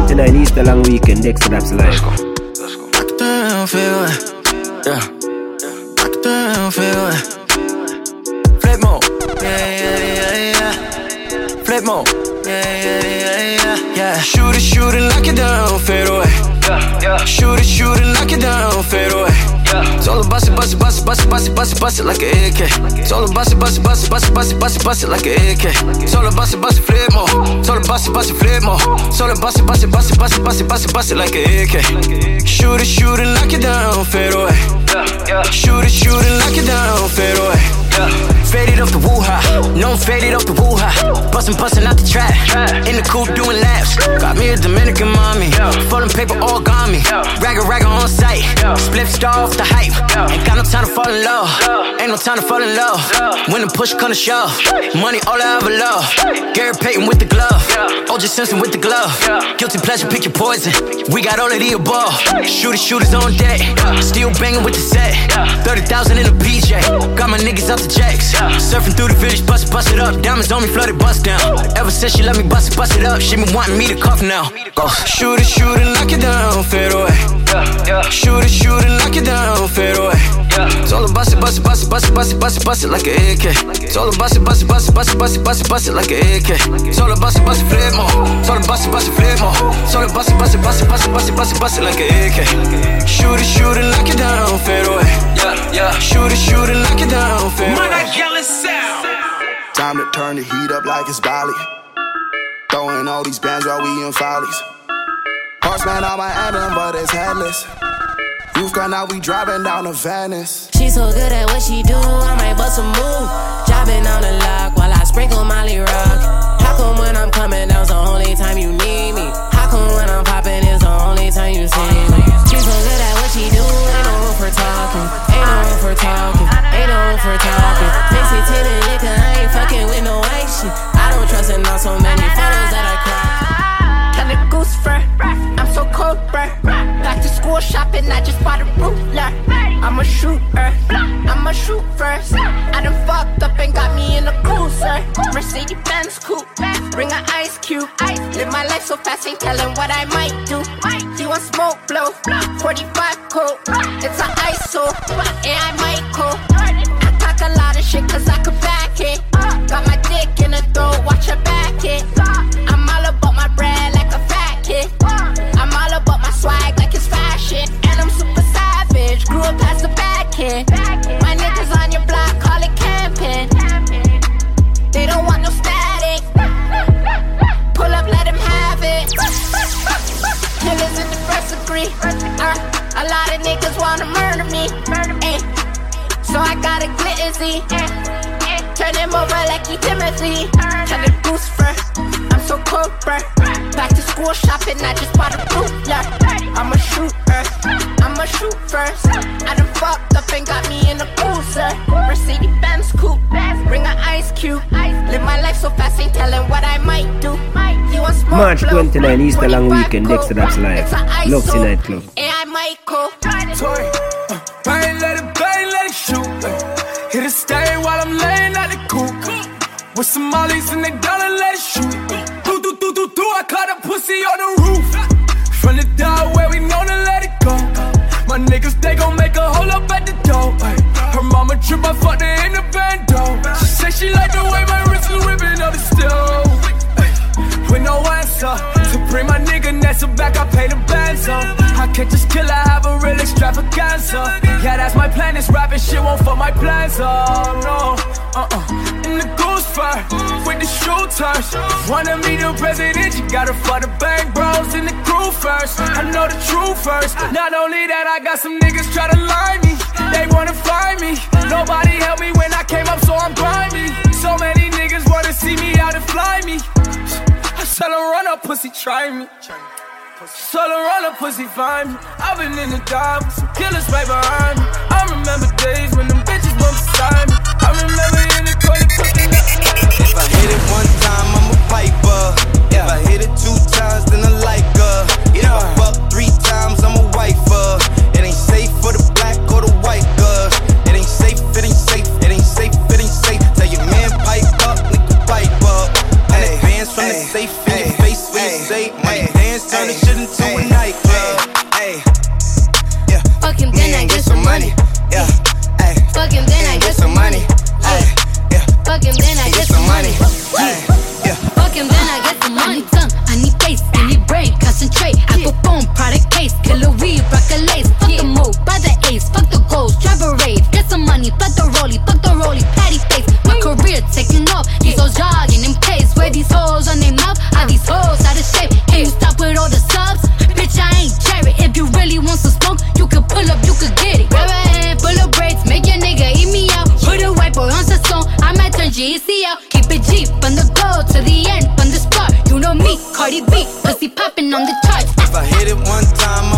29, Easter long weekend, Dexta Daps live. Damn, feel it. Yeah. Damn, feel it. Flip mode. Yeah, yeah, yeah, yeah. Flip mode. Yeah, yeah, yeah, yeah. Yeah. Shoot it, shoot it, lock it down, fade away. Yeah, yeah. Shoot it, shoot it, lock it down, fade away. Yeah. It's all about it, bust it, bust it, bust it, bust it, bust it, bust it like an AK. Told her bust it, bust it, bust it, bust it, bust it, bust it, bust it like an AK. Told her bust it, bust it, flip more. Told her bust it, bust it, flip more. Told her bust it, bust it, bust it, bust it, bust it, bust it, bust it like an AK. Shoot it, shoot it, knock it down, fade away. Yeah, yeah. Shoot it, shoot it, knock it down, fade away. Faded off the woo-ha, no I'm faded off the woo-ha Bustin', bustin' out the trap, in the coupe doing laps. Got me a Dominican mommy, folding paper all got me. Ragga, ragga on sight, split star off the hype. Ain't got no time to fall in love, ain't no time to fall in love. When the push come to shove, money all I ever love. Gary Payton with the glove, OJ Simpson with the glove. Guilty pleasure, pick your poison, we got all of the above. Shooters, shooters on deck, still banging with the set. 30,000 in a PJ, got my niggas out jacks. Surfing through the village, bust bust it up. Diamonds on me, flooded, bust down. Ever since she let me bust it, bust it up She been wanting me to cough now. Go. Shoot it, shoot it, knock it down, fade away Shoot it, shoot it, knock it down, fade away Told her bust it, bust it, bust it, bust it, bust it, bust it, bust it like an AK Told her bust it, bust it, bust it, bust it, bust it, bust it, bust it like an AK Told her bust it, bust it, flip more Told her bust it, bust it, flip more Told her bust it, bust it, bust it, bust it, bust it, bust it, bust it like an AK Shoot it, shoot it, knock it down, fade away Yeah, yeah Shoot it, shoot it, knock it down, fade away Man, I yell it sound. Time to turn the heat up like it's Bali. Throwing all these bands while we in follies. Horseman on my anthem, but it's headless. You've gone out, we driving down to Venice. She so good at what she do, I might bust a move. Dropping on the lock while I sprinkle Molly Rock. How come when I'm coming down's the only time you need me? How come when I'm popping is the only time you see me? She so good at what she do, ain't no room for talking. Ain't no room for talking. Ain't no room for talking. Mix it to the I ain't fucking with no white shit. I don't trust all so many photos that I cry. Kind goose fur. I'm so cold, bruh. Back to school shopping, I just bought a ruler. I'm a shooter, I'm a shoot first. I done fucked up and got me in a cruiser. Mercedes Benz coupe, bring an ice cube. Live my life so fast, ain't telling what I might do. You want smoke blow, 45 coat. It's an ISO, Tell the goose. I'm so cold, bruh. Back to school shopping, I just bought a ruler. I'm a shooter. I'm a shoot first. I done fucked up and got me in a cruiser. Mercedes Benz coupe. Bring an ice cube. Live my life so fast, ain't telling what I might do. You want smoke March blow? 29, Easter long weekend. Dexta Daps Live. It's a ice I kill her, have a real extravaganza. Yeah, that's my plan, this rapping shit won't fuck my plans up. No, uh uh. In the goose fur, with the shooters. Wanna meet the president, you gotta fuck the bank bros in the crew first. I know the truth first. Not only that, I got some niggas try to lie me. They wanna find me. Nobody helped me when I came up, so I'm grimy. So many niggas wanna see me out and fly me. I tell her run up, pussy, try me. Tell her run up, pussy, find me. I've been in the dark with some killers right behind me. I remember days when them bitches were beside me. I remember in the corner cooking up. If I hit it one time, I'm a piper. friends turn this shit into a nightclub. Hey, yeah. Fuck him, then I get some money. Yeah, hey. Fuck him, then I get some money. Hey, yeah. Fuck him, then I get some money. Yeah, fuck him, then I get some money. Tongue, I need face, I need brain, concentrate. Apple phone, product case, killer weed, rock a lace. Fuck the mo, buy the ace, fuck the goals, drive a rave. Get some money, fuck the rollie, fuck the rollie, patty face. My career taking Cardi B, pussy popping on the charts. If I hit it one time,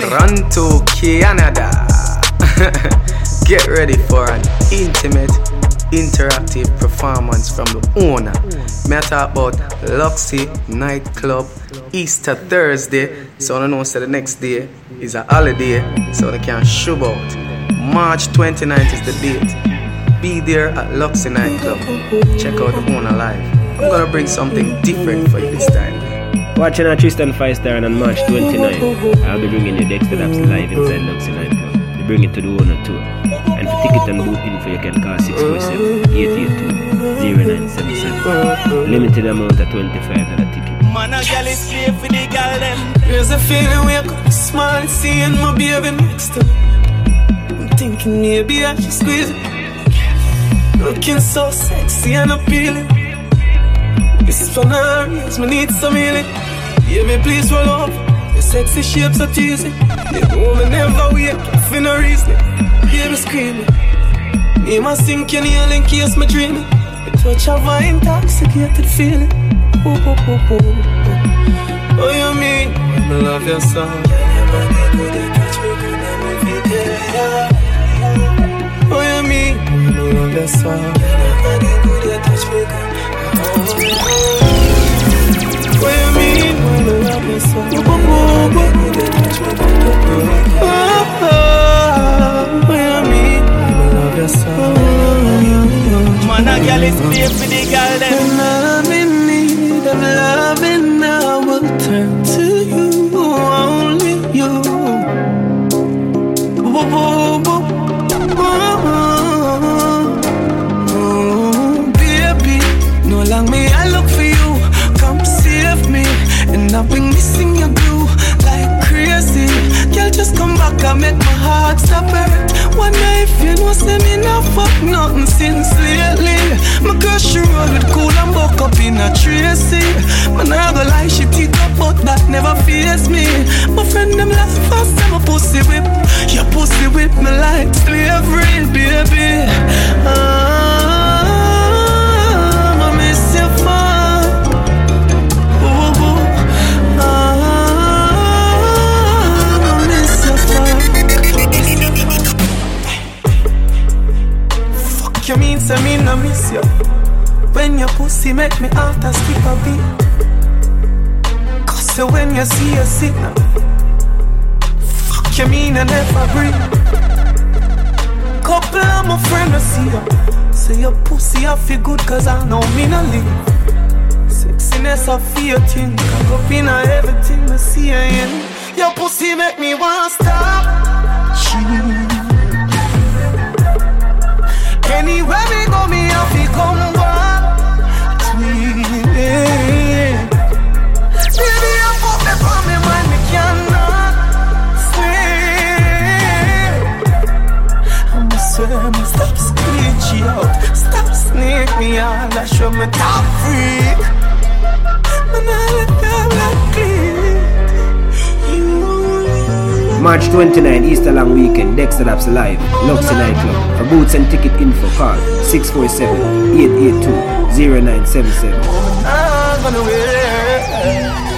Toronto, Canada. (laughs) Get ready for an intimate, interactive performance from the owner. Talk about Luxy Nightclub Easter Thursday. So I know say the next day is a holiday, so they can shove out. March 29th is the date. Be there at Luxy Nightclub. Check out the owner live. I'm gonna bring something different for you this time. Watching a Triston Fivestar on March 29th, I'll be bringing you Dexta Daps live inside Luxy Nightclub. We bring it to the owner tour. And for ticket and book info, you can call 647 882 0977. Limited amount of $25 ticket. Man, a gal is slave for the gal them. There's a feeling wake up smile, seeing my baby next to me. I'm thinking maybe I should squeeze it. Looking so sexy and appealing. This is for Narius, me need some healing. Baby, please roll up. Your sexy shapes are teasing. You me never wake for no reason. Baby screaming. Me must sink your nail in case me dreaming. The touch of my intoxicated feeling. Ooh, ooh, ooh, ooh. Oh, you mean me love your song? Oh, you mean me love your song? What you mean Man, is the. When I'm in need loving, I will turn to you, only you. Oh, baby, no me I've been missing your glue like crazy. Girl, just come back and make my heart stop hurt. One night, you know, say me not fuck nothing since lately. My girl, she roll with cool and buck up in a Tracy. Man, I go lie, she teeth up, but that never face me. My friend, them laugh fast, I'm a pussy whip. Your pussy whip me like slavery, baby. Ah, you mean, say me no miss you. When your pussy make me out a skip a beat. Cause so when you see a signal. Fuck you mean I never breathe. Couple of my friends I see you. Say your pussy I feel good cause I know me no leave. Sexiness I feel thing. Cock up in everything I see you in. Your pussy make me wanna stop. Anywhere we go, me have to come back. Tweet. Baby, I put me on me mind, me cannot sleep. I'm swear, me stop screech out, stop sneak me out, I show me top freak. March 29, Easter long weekend, Dexta Daps live, Luxy Nightclub. For boots and ticket info, call 647 882 0977.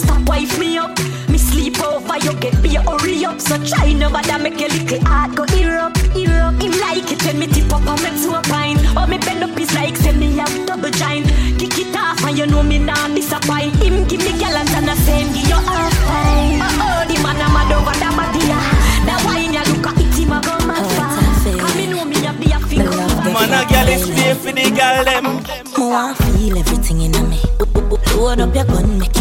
Stop wife me up. Me sleep over, you get me hurry up. So try no bother make your little heart go ear up, ear up. Him like it when me tip up and make to a pine. Oh me bend up is like say me have double giant. Kick it off and you know me nah disappoint. Him give me gallant and the same give you half time. Oh oh, the man a mad over the body. ah. That wine you look at it, him a go mad for. Come me know me have the figure. Man, a girl is pay for the girl them. Me want feel everything in me. Load up your gun, make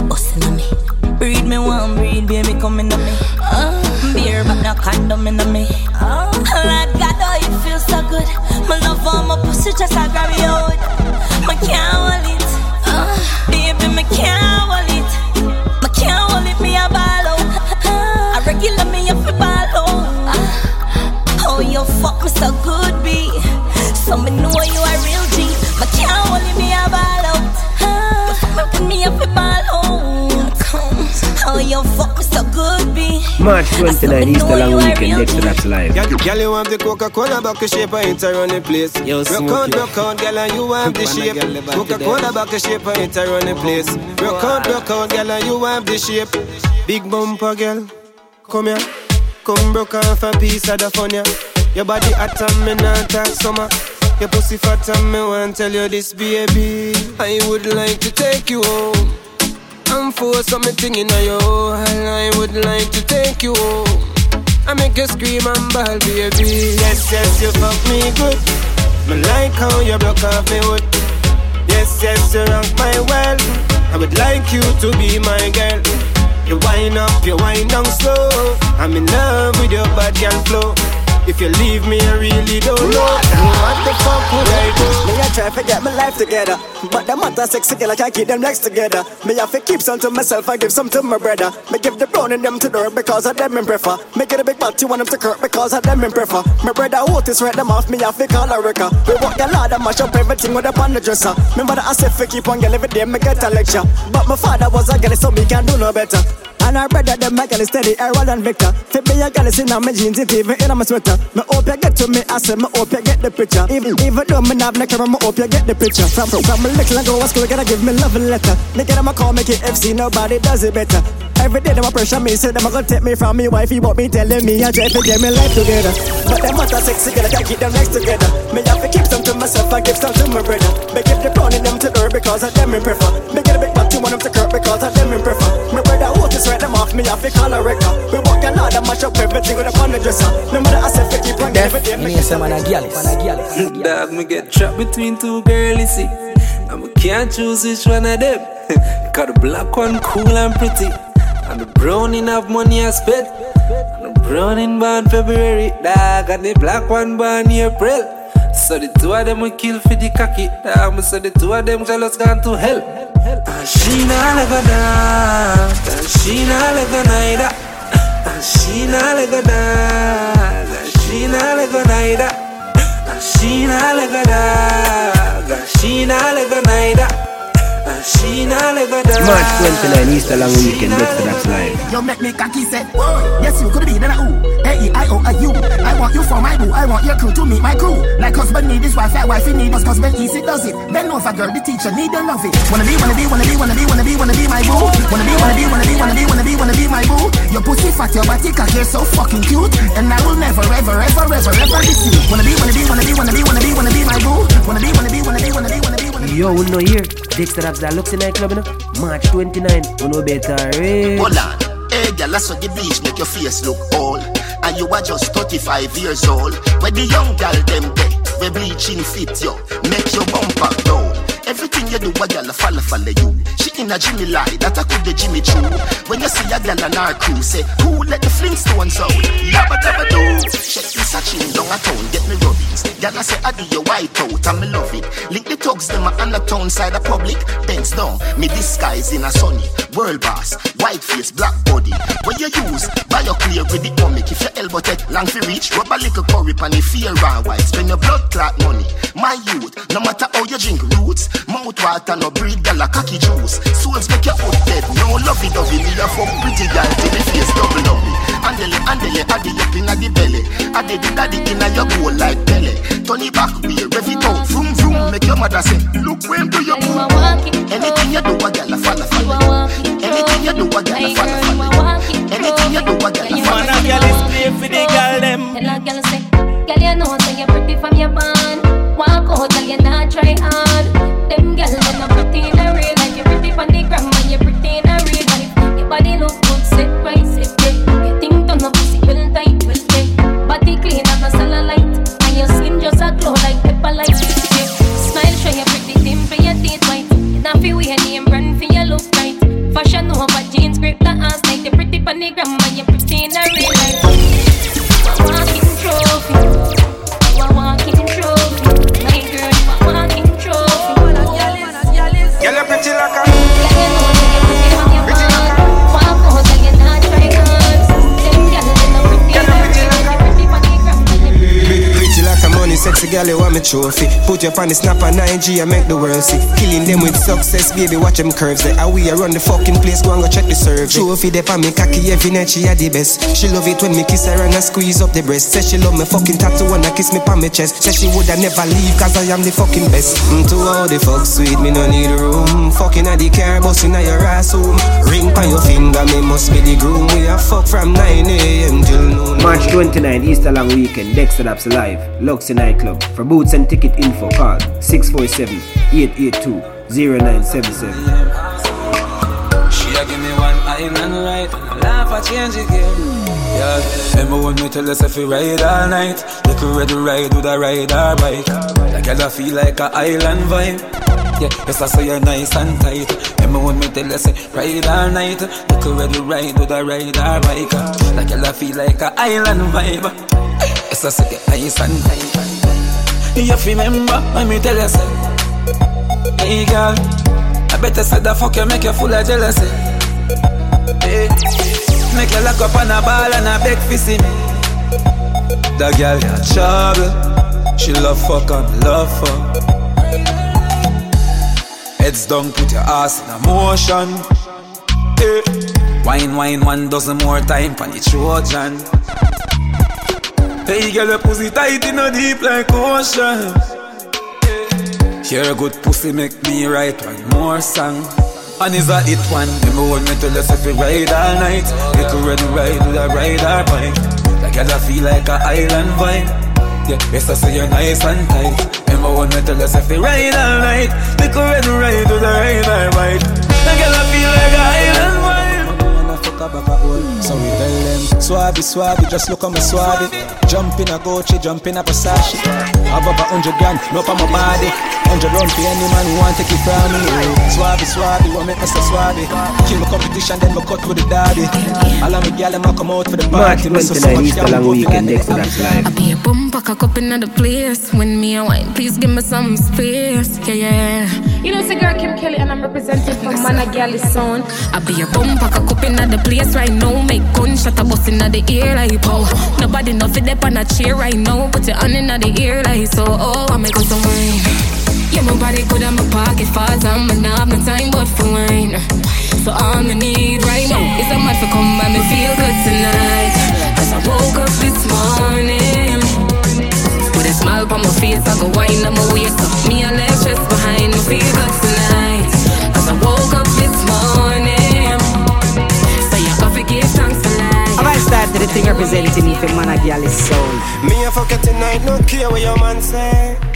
One breed, baby, come in me. Uh, beer, but no condom in me. Oh, Lord God, oh, it feels so good. My love for my pussy, just I grab you out. My can't hold it. March 29, Easter long weekend, Dexta Daps Live. Girl, girl, you have the Coca-Cola back shape and it's run the place. Yo, rock smoke out, it. rock out, girl, and you have the (laughs) Wanna shape. get the back Coca-Cola back shape and it's run the place. Rock out, rock out, girl, and you have the shape. Big bumper, girl, come here. Come broke off a piece of the fun, yeah. Your body hot and me not talk summer. Your pussy fat and me want tell you this, baby. I would like to take you home. And for something in your I would like to take you home. I make you scream and bawl, baby. Yes, yes, you fuck me good. Me like how you broke off me wood. Yes, yes, you rock my world. I would like you to be my girl. You wind up, you wind down slow. I'm in love with your bad girl flow. If you leave me, I really don't know. What the fuck would I do? Me I try to get my life together, but them other sexy girl I can't keep them legs together. Me have to keep some to myself, I give some to my brother. Me give the brown and them to dirt because of them in prefer. Me get a big body, want them to Kurt because of them in prefer. My brother Otis read them off, me have to call a Ricker. We walk the ladder, mash up everything with up on the dresser. Remember that I said keep on girl every day, me get a lecture. But my father was a girl, so me can't do no better. And our brother, them my girl is steady, Errol and Victor. Fit me a is in my jeans, it even in my sweater. Me hope you get to me, I say me hope you get the picture. Even even though me not black, me hope you get the picture. From from, from a little and go to school, gotta give me love and letter. Nigga, them a call me KFC, nobody does it better. Every day them a pressure me, say them a gonna take me from me wifey, but me telling me I try to get me life together. But them other sexy girl, I can't keep them legs together. Me have to keep some to myself, I give some to my brother. Me give the in them to her because of them in prefer. Me get a big butt, you want them to Kurt because of them in prefer. My brother write them off, me have to call a record. We walk a lot and mash up everything with up on the dresser. No matter I say fi keep on Def, every day. me say man a gyalis. Dog, me get trapped between two girlies, see. And me can't choose which one of them. (laughs) Cause the black one cool and pretty. And the brown in have money I spend. And the brown in born February, dog. And the black one born April. So the two of them will kill for the cocky. Me say the two of them jealous gone to hell. And she not like a dog. And she not like a neither. And she not like a dog. And she not like a neither. And she not like a dog. And she not like a neither. March 29, Easter long weekend, Dexta Daps Live. You make me cocky say, yes you could be then I ooh. A E I want you for my boo. I want your crew to meet my crew. Like husband need his wife, like wife he need us. Husband easy does it. Then know if a girl the teacher need to love it. Wanna be, wanna be, wanna be, wanna be, wanna be, wanna be my boo. Wanna be, wanna be, wanna be, wanna be, wanna be, wanna be my boo. Your pussy fat, your body cock, you're so fucking cute. And I will never, ever, ever, ever, ever you. Wanna be, wanna be, wanna be, wanna be, wanna be, wanna be my boo. Wanna be, wanna be, wanna be, wanna be, wanna be. Yo, we know here. Dexta Daps that looks in nightclub, you know. March 29, we know better, eh? Hold on. Hey, girl, that's what the bleach make your face look old. And you are just 35 years old. When the young girl them get, we bleaching fit yo, make your bumper down. Everything you do, a girl follow follow you. She in a Jimmy lie, that I could the Jimmy Choo. When you see a girl and her crew, say, who let the Flintstones out? Yabba dabba do. Check this a chin down a town, get me rubbings. Girl, I say, I do your white out, and me love it. Link the thugs, them a on the town side of public. Bends down, me disguise in a sunny. World boss, white face, black body. What you use, buy your clear with the comic. If your elbow take long for reach, rub a little curry pan if fear and white. Spend your blood clot money. My youth, no matter how you drink roots, mouth water no breed gal a cocky juice. Souls make your foot dead, no lovey dovey. Me a fuck pretty gal till the face double lovely. Andele, andele, addy up inna the belly. Did the daddy in a your goal like belly. It back, we rev it out. Vroom vroom, make your mother say, look when do you poo Anything you do, a girl a follow follow. Anything you do, a girl a follow follow. Anything you do, a girl a follow Man, a girl is play for the girl them. Tell a girl say, girl you know say you pretty from your band. Walk out, girl you not try hard. Them girls them not pretty in a real life. You pretty from the gram girl, you want me trophy. Put your on the snap and 9G and make the world see. Killing them with success, baby, watch them curves. They are we around the fucking place, go and go check the survey. Trophy, they for me cocky every night, she are the best. She love it when me kiss her and I squeeze up the breast. Say she love me fucking tattoo and I kiss me on my chest. Say she woulda never leave, cause I am the fucking best. Mm, to all the fuck sweet, me no need a room. Fucking at the car, busting at your ass home. Ring on your finger, me must be the groom. We are fuck from 9 a.m. till noon. March 29, Easter long weekend, Dexta Daps live, Luxy nightclub. For boots and ticket info, call 647-882-0977. She a give me tell us if we ride all night, like we ready ride with a ride or bike. Like I feel like a island vibe. Yeah, yes I say you're nice and tight. Remember when me tell us ride all night, like we ready ride with a ride or bike. Like I feel like a island vibe. Yes I say you're nice and tight. You have remember when me tell you say, hey girl. I better say the fuck you make you full of jealousy. Hey. Make you lock up on a ball and a beg for see me. The girl got trouble. She love fuck and love fuck. Heads down, put your ass in a motion. Hey. Wine, wine, one dozen more time for the Trojan. Hey, girl, your pussy tight in a deep like ocean. Hear a good pussy make me write one more song. And is a hit one. Remember when me tell us if we ride all night. Could ready ride with a ride or bike. Like I feel like a island vibe. Yeah, yes I say you're nice and tight. Remember when me tell us if we ride all night. Could ready ride with a ride or bike. Like I feel like a island vibe. Fuck up a hole. So we tell them, Swabby, swabby, just look at my swabby. Jump in a Gucci, jump in a Versace. Have over hundred grand, no for my body. Hundred round for any man who want take it from me. Swabby, swabby, what make me so swabby? Kill my competition, then me cut with the daddy. All of me gal, them come out for the party. Me so 29, much Easter gal, long go feel weekend, like live. I be a bum pack a cup in the place when me a wine. Please give me some space. Yeah, yeah. You know, it's a girl Kim Kelly, and I'm representing for Mana Galley Son. I be a bum pack a cup in the place right now. Make gunshot a bust in the ear like pow. Nobody know fit up on a chair right now. Put your hand in the ear like so. Oh, I make us some wine. Yeah, my body good and my pocket fast. I'm not have no time but for wine. So all I need right now is a man for come and me feel good tonight. As I woke up this morning. With a smile on my face, I go wine on my waist up. Me a left chest behind me, feel good tonight. Cause I woke up this morning. So you have to give thanks for life. Have I started the thing representing me for Man a Girl is sound? Me a fuck you tonight, no care what your man say.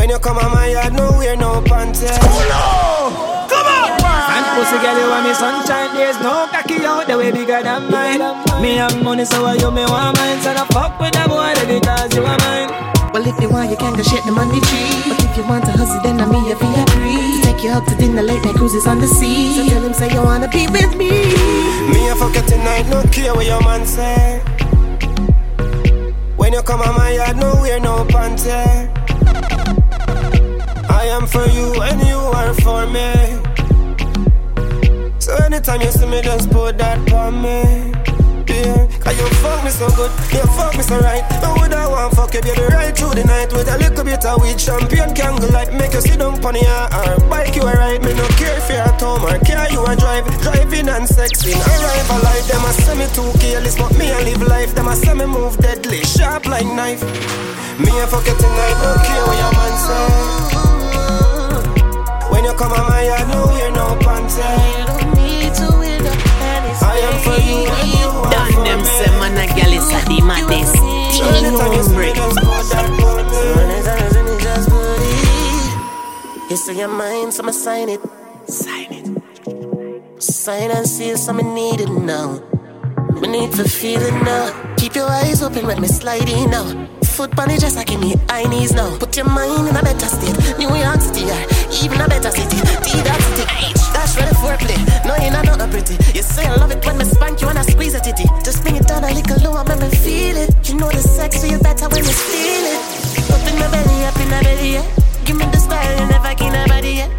When you come on my yard, no wear no panties. Come on! And pussy girl, you want me sunshine. There's no cocky out the way bigger than mine. Me have money, so why you me want mine? So I fuck with that boy because you are mine. Well, if you want, you can go shake them on the tree. But if you want to hustle, then I'm here for your free. Take you out to dinner, late night cruises on the sea. So tell him, say you wanna be with me. Me a fuck you tonight, no care what your man say. When you come on my yard, no wear no panties. I am for you and you are for me. So anytime you see me, just put that on me. Yeah, cause you fuck me so good, you fuck me so right. I would I want fuck you, baby, right through the night with a little bit of weed, champagne candle light, make you sit down the or bike you a ride. Me no care if you're at home or care you a drive, driving and sexing. Arrive alive, them a say me too careless, but me a live life. Them a say me move deadly, sharp like knife. Me a fuck it tonight, no care what your man say. When you come on my yard, no wear no pants. I don't need to wear no panties. I am for you and you are Done for them say man a gal is a the maddest. King hombre. You say your mind, so I'ma sign it. Sign it. Sign and seal, so I'ma need it now. Me need to feel it now. Keep your eyes open when me sliding now. Foot on it just like give me eye knees now. Put your mind in a better state. New York City, even a better city. D that city. Dash ready for play. No, you're not nothing pretty. You say I love it when me spank you and I squeeze it, titty. Just bring it down a little lower, make me feel it. You know the sex, you better when you steal it. Up in my belly, up in my belly, yeah. Give me the style, you never get nobody, yeah.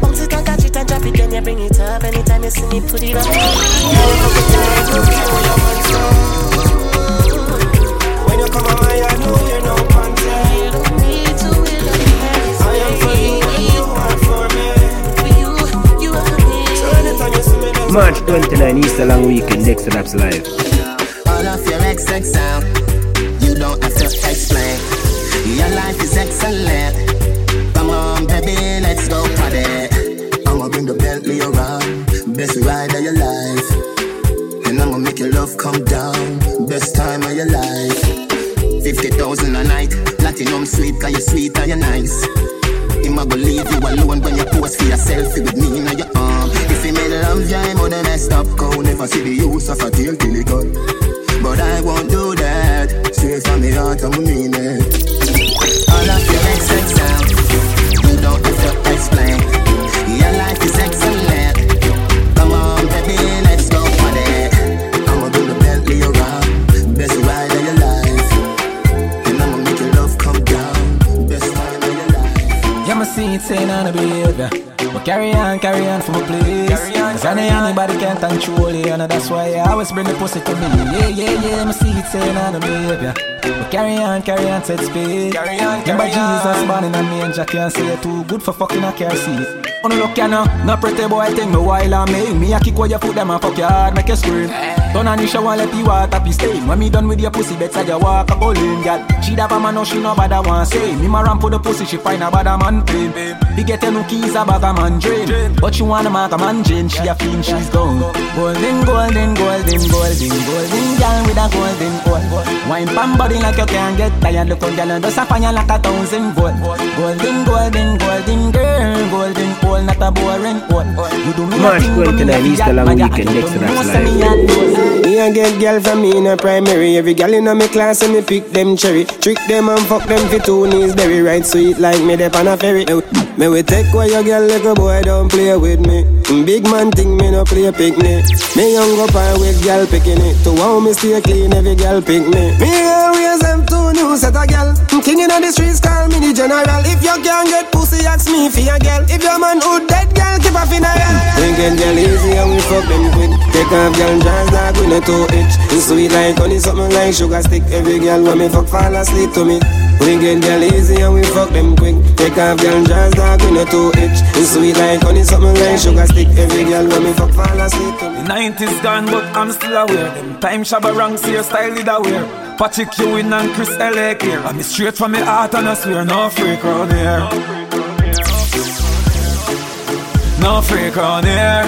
Bounce it and catch it and drop it, then you bring it up. Anytime you see me, put it up. March 29, Easter long weekend, Dexta Daps Live. All of your XX sound, you don't have to explain. Your life is excellent. Come on, baby, let's go party. I'ma bring the Bentley around, best ride of your life. And I'ma make your love come down, best time of your life. 50,000 a night, platinum sweet, cause you're sweet and you're nice. Him a go leave you alone when you pose for your selfie with me in your arm. If he made love him woulda messed up. Cow never see the use of a tail till he cut. But I won't do that. Straight from the heart, I'm mean it. All of your excess sound, you don't have to explain. Your life Yeah, me see it saying on the behavior. But carry on, carry on for my place. Cause I know anybody can't control you, and that's why I always bring the pussy to me. Yeah, yeah, yeah, me see it saying on the behavior. But carry on, carry on, set speed. Carry on, Remember Jesus born in a manger, can't say it too good for fucking I can't see On the look, you know, no pretty boy thing, me while I make me a kick where you put them and fuck your hard, make you scream. Turn on the shower, let the water be stain. When me done with your pussy, better you walk a bowling, girl. She da man, no she no bother want say. Me ma ramp for the pussy, she find a bad man pain. He get no keys, a bag a man drain. But she wanna mark a man Jane, she a fiend, she's gone. Golden, golden, golden, golden, golden, girl with a golden gold. Wine pam body like you can't get tired. Look on girl and just a fire like a thousand volt. Golden, golden, golden girl, golden hole, not a boring hole. You do me March nothing but me 29, love Easter long weekend, girl. Dexta You don't Daps know, say me Live. a dose. Me a get girl from me in a primary. Every girl in a me class and me pick them cherry. Trick them and fuck them for two knees. Very right sweet like me dep on a ferry. Me, me we take where your girl little boy don't play with me. Mm, big man think me no play picnic. Me young up and with girl picking it. To how me stay clean every girl pick me. Me always them two new set of girl. Mm, king in the streets call me the general. If you can't get pussy ask me for your girl. If your man who dead girl keep a funeral. We get girl easy and we fuck them quick. Take off girl dress dog with no two itch. It's sweet like honey, something like sugar stick. Every girl when me fuck fall asleep to me. We get girl easy and we fuck them quick. Take off girl dress dog with no two itch. It's sweet like honey, something like sugar stick. Every girl when me fuck fall asleep to me. The 90s gone, but I'm still aware. Them time Shabba ranks here, style it aware. Patrick Ewing and Chris L.A. here. I'm straight from my heart and I swear, no freak round here. No freak round here.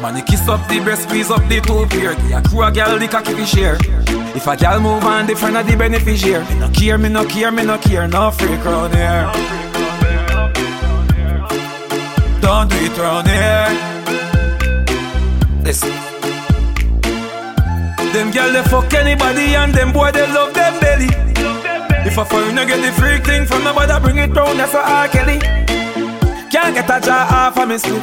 Man, you kiss up the breast, squeeze up the two pair. Give a crew a girl the cocky fi share. If a girl move on, different of the beneficiary. Me no care, me no care, me no care. No freak on here. Don't do it round here. Listen. Them girl they fuck anybody and them boy they love them belly. If a foreigner get the freak thing from nobody, bring it round that's for R. Kelly. Can't get a jaw off of me slip.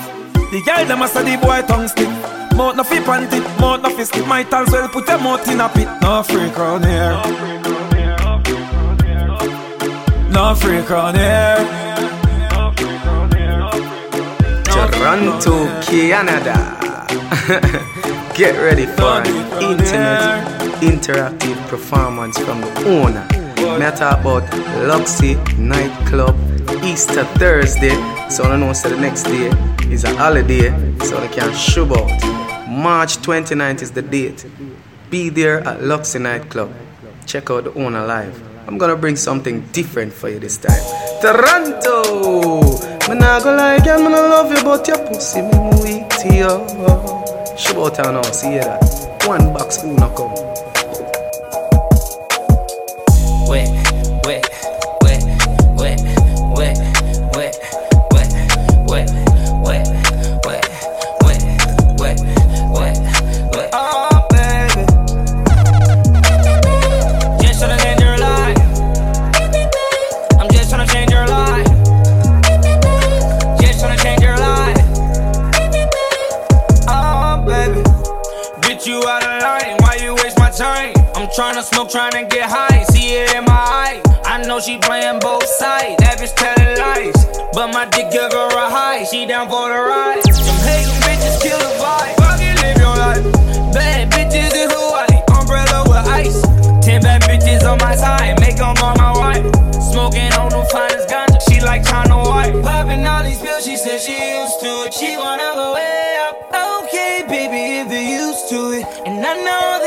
The girl them must the boy tongue stick. Mouth no fi panty, mouth no fi slip. Might as well put your mouth in a pit. No freak round here. No freak round here. Toronto, Canada. Get ready for an intimate, interactive performance from the owner. Me I talk about Luxy Nightclub, Easter Thursday, So I know so the next day is a holiday, so they can shove out. March 29th is the date. Be there at Luxy Nightclub. Check out the owner live. I'm gonna bring something different for you this time. Toronto! Me nah go lie again, me nah love you, but your pussy me weak to you. Shove out now, see that. One box, who not come.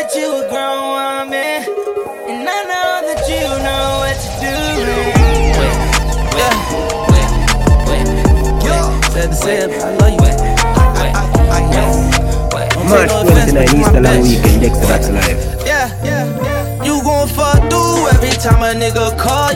That you a grown woman. And I know that you know what to do. Said to say it, I love you. March 29, Easter long weekend, Dexta Daps Live. Yeah, yeah. You gon' fuck through every time a nigga call.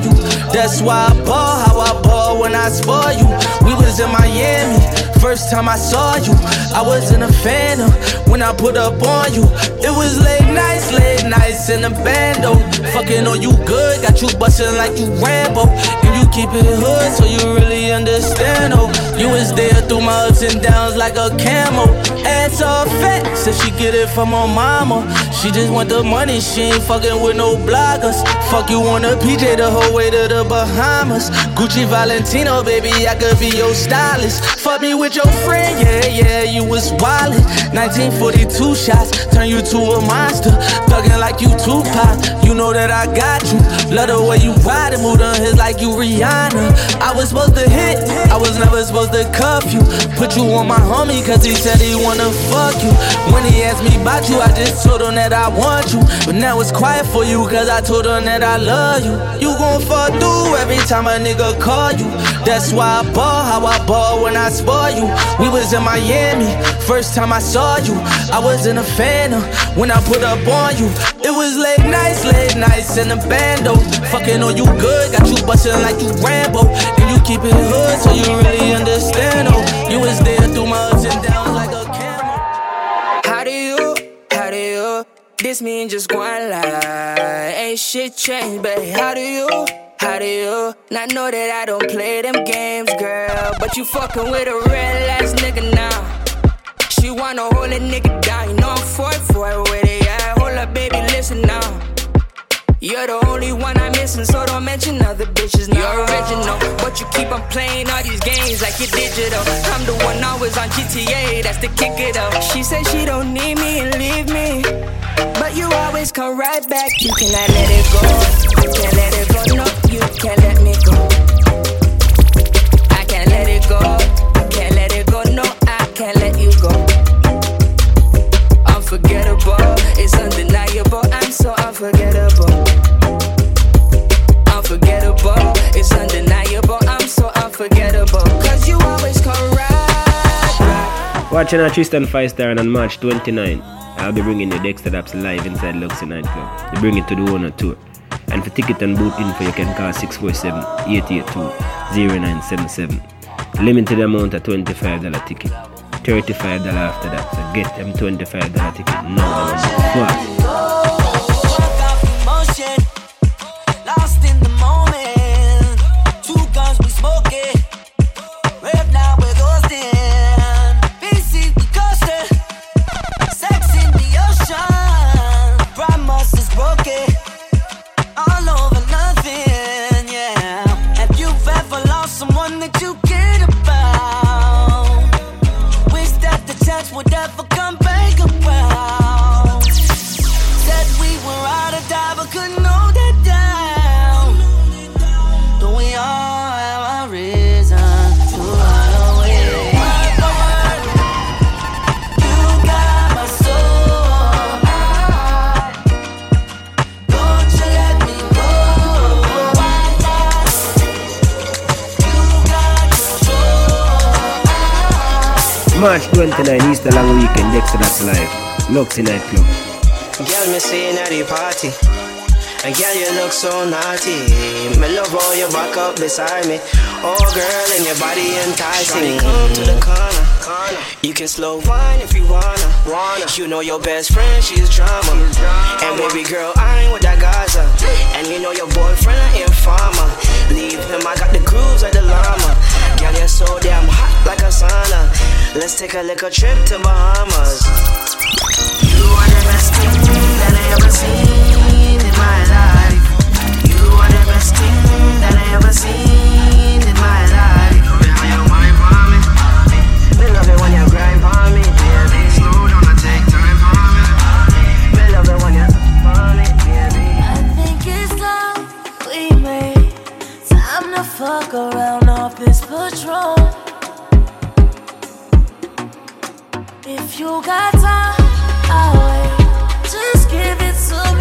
That's why I ball how I ball when I spoil you. We was in Miami. First time I saw you, I was in a phantom when I put up on you. It was late nights, late nights in the bando. Fucking on you good, got you bustin' like you Rambo. And you keep it hood, so you really understand, oh. You was there through my ups and downs like a camel. Ass all fat, said she get it from her mama. She just want the money, she ain't fucking with no bloggers. Fuck you on a PJ the whole way to the Bahamas. Gucci Valentino, baby, I could be your stylist. Fuck me with your friend, yeah, yeah, you was wildin'. 1942 shots, turn you to a monster. Thuggin' like you Tupac, you know that I got you. Love the way you ride and move on his like you Rihanna. I was supposed to hit, I was never supposed to cuff you. Put you on my homie, cause he said he wanna fuck you. When he asked me about you, I just told him that I want you. But now it's quiet for you, cause I told him that I love you. You gon' fuck through every time a nigga call you. That's why I ball how I ball when I spoil you. We was in Miami, first time I saw you. I was in a phantom when I put up on you. It was late nights, late nights in the bando. Fucking on you good, got you bustin' like you Rambo. And you keep it hood, so you really understand. Oh, you was there through my ups and downs like a camel. How do you, how do you? This mean just one lie. Ain't shit changed, babe. How do you? How do you not know that I don't play them games, girl? But you fucking with a real ass nigga now. She wanna hold a nigga down, you know I'm for it, for it with it, yeah. Hold up, baby, listen now. You're the only one I'm missing, so don't mention other bitches. Now. You're original, but you keep on playing all these games like you're digital. I'm the one always on GTA, that's the kick it up. She said she don't need me and leave me, but you always come right back. You cannot let it go. I can't let it go. No, you can't let me go. I can't let it go. Watching our Triston Fivestar on March 29. I'll be bringing you Dexta Daps live inside Luxy Nightclub. We bring it to the owner tour. And for ticket and boot info, you can call 647 882 0977. Limited amount of $25 ticket. $35 after that. So get them $25 ticket now. to that look. Life Girl, me seeing at the party. And girl, you look so naughty. Me love all your back up beside me. Oh, girl, and your body enticing. me come to the corner. You can slow wine if you wanna. wanna. You know your best friend, she's drama. drama. And baby girl, I ain't with that Gaza. And you know your boyfriend, an informer. Leave him, I got the grooves like the llama. Girl, you're so damn hot like a sauna. Let's take a little trip to Bahamas. You are the best thing that I ever seen in my life. You are the best thing that I ever seen in my life. You wine for me. Me love it when you grind for me, baby. Slow down and take time for me. Love it when you for me. I think it's love we made. Time to fuck around off this patrol. If you got time, I'll wait. Just give it to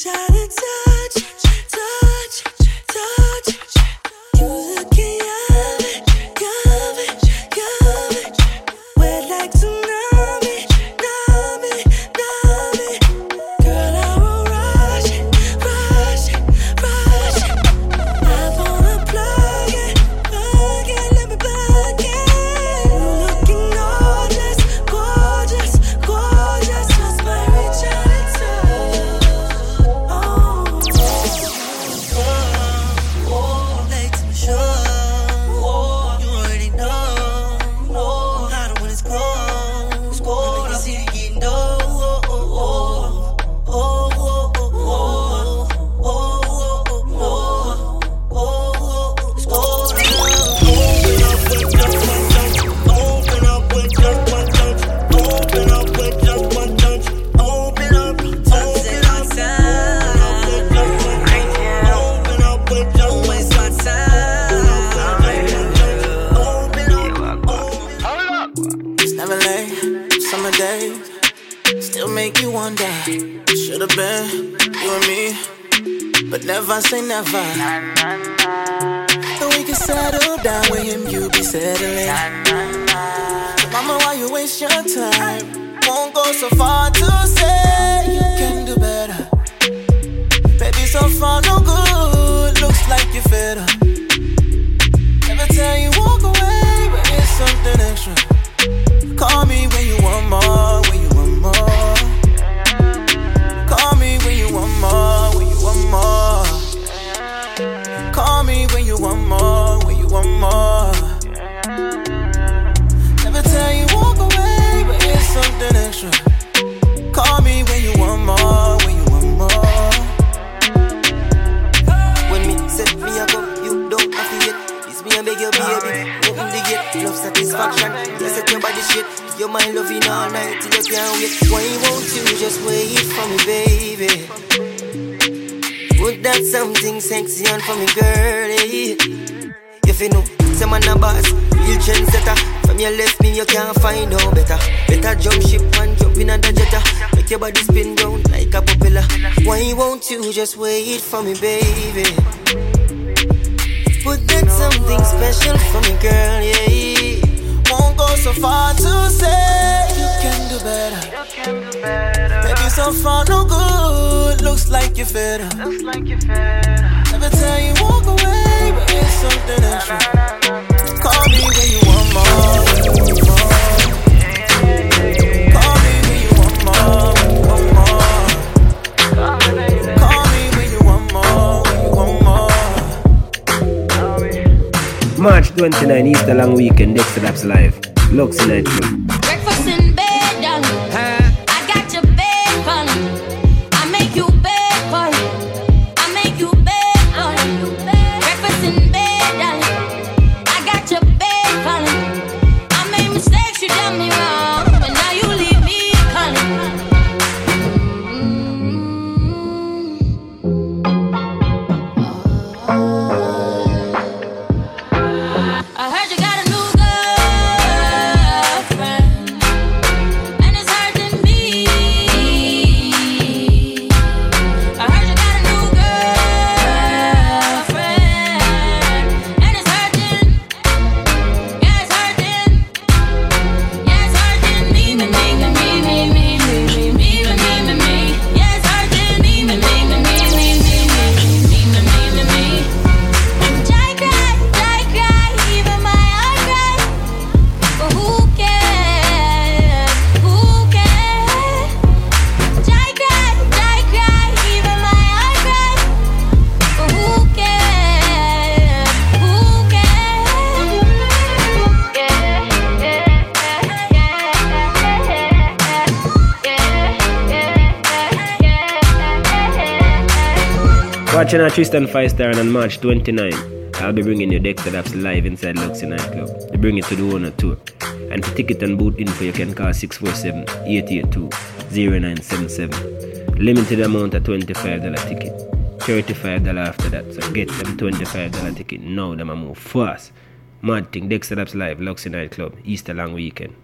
try to tell make your body spin round like a propeller. Why won't you just wait for me, baby? Put that something special for me, girl, yeah. Won't go so far to say you can do better. Baby, so far no good. Looks like you're fed up. Every time you walk away, but it's something extra. Call me when you want more. March 29 Easter long weekend, Dexta Daps Live. Lux Nitro. China Triston Fivestar and on March 29, I'll be bringing you Dexta Daps live inside Luxy Nightclub. They bring it to the owner tour. And for ticket and boot info, you can call 647 882 0977. Limited amount of $25 ticket. $35 after that, so get them $25 ticket now. Them a move fast. Mad thing, Dexta Daps live, Luxy Nightclub, Easter long weekend.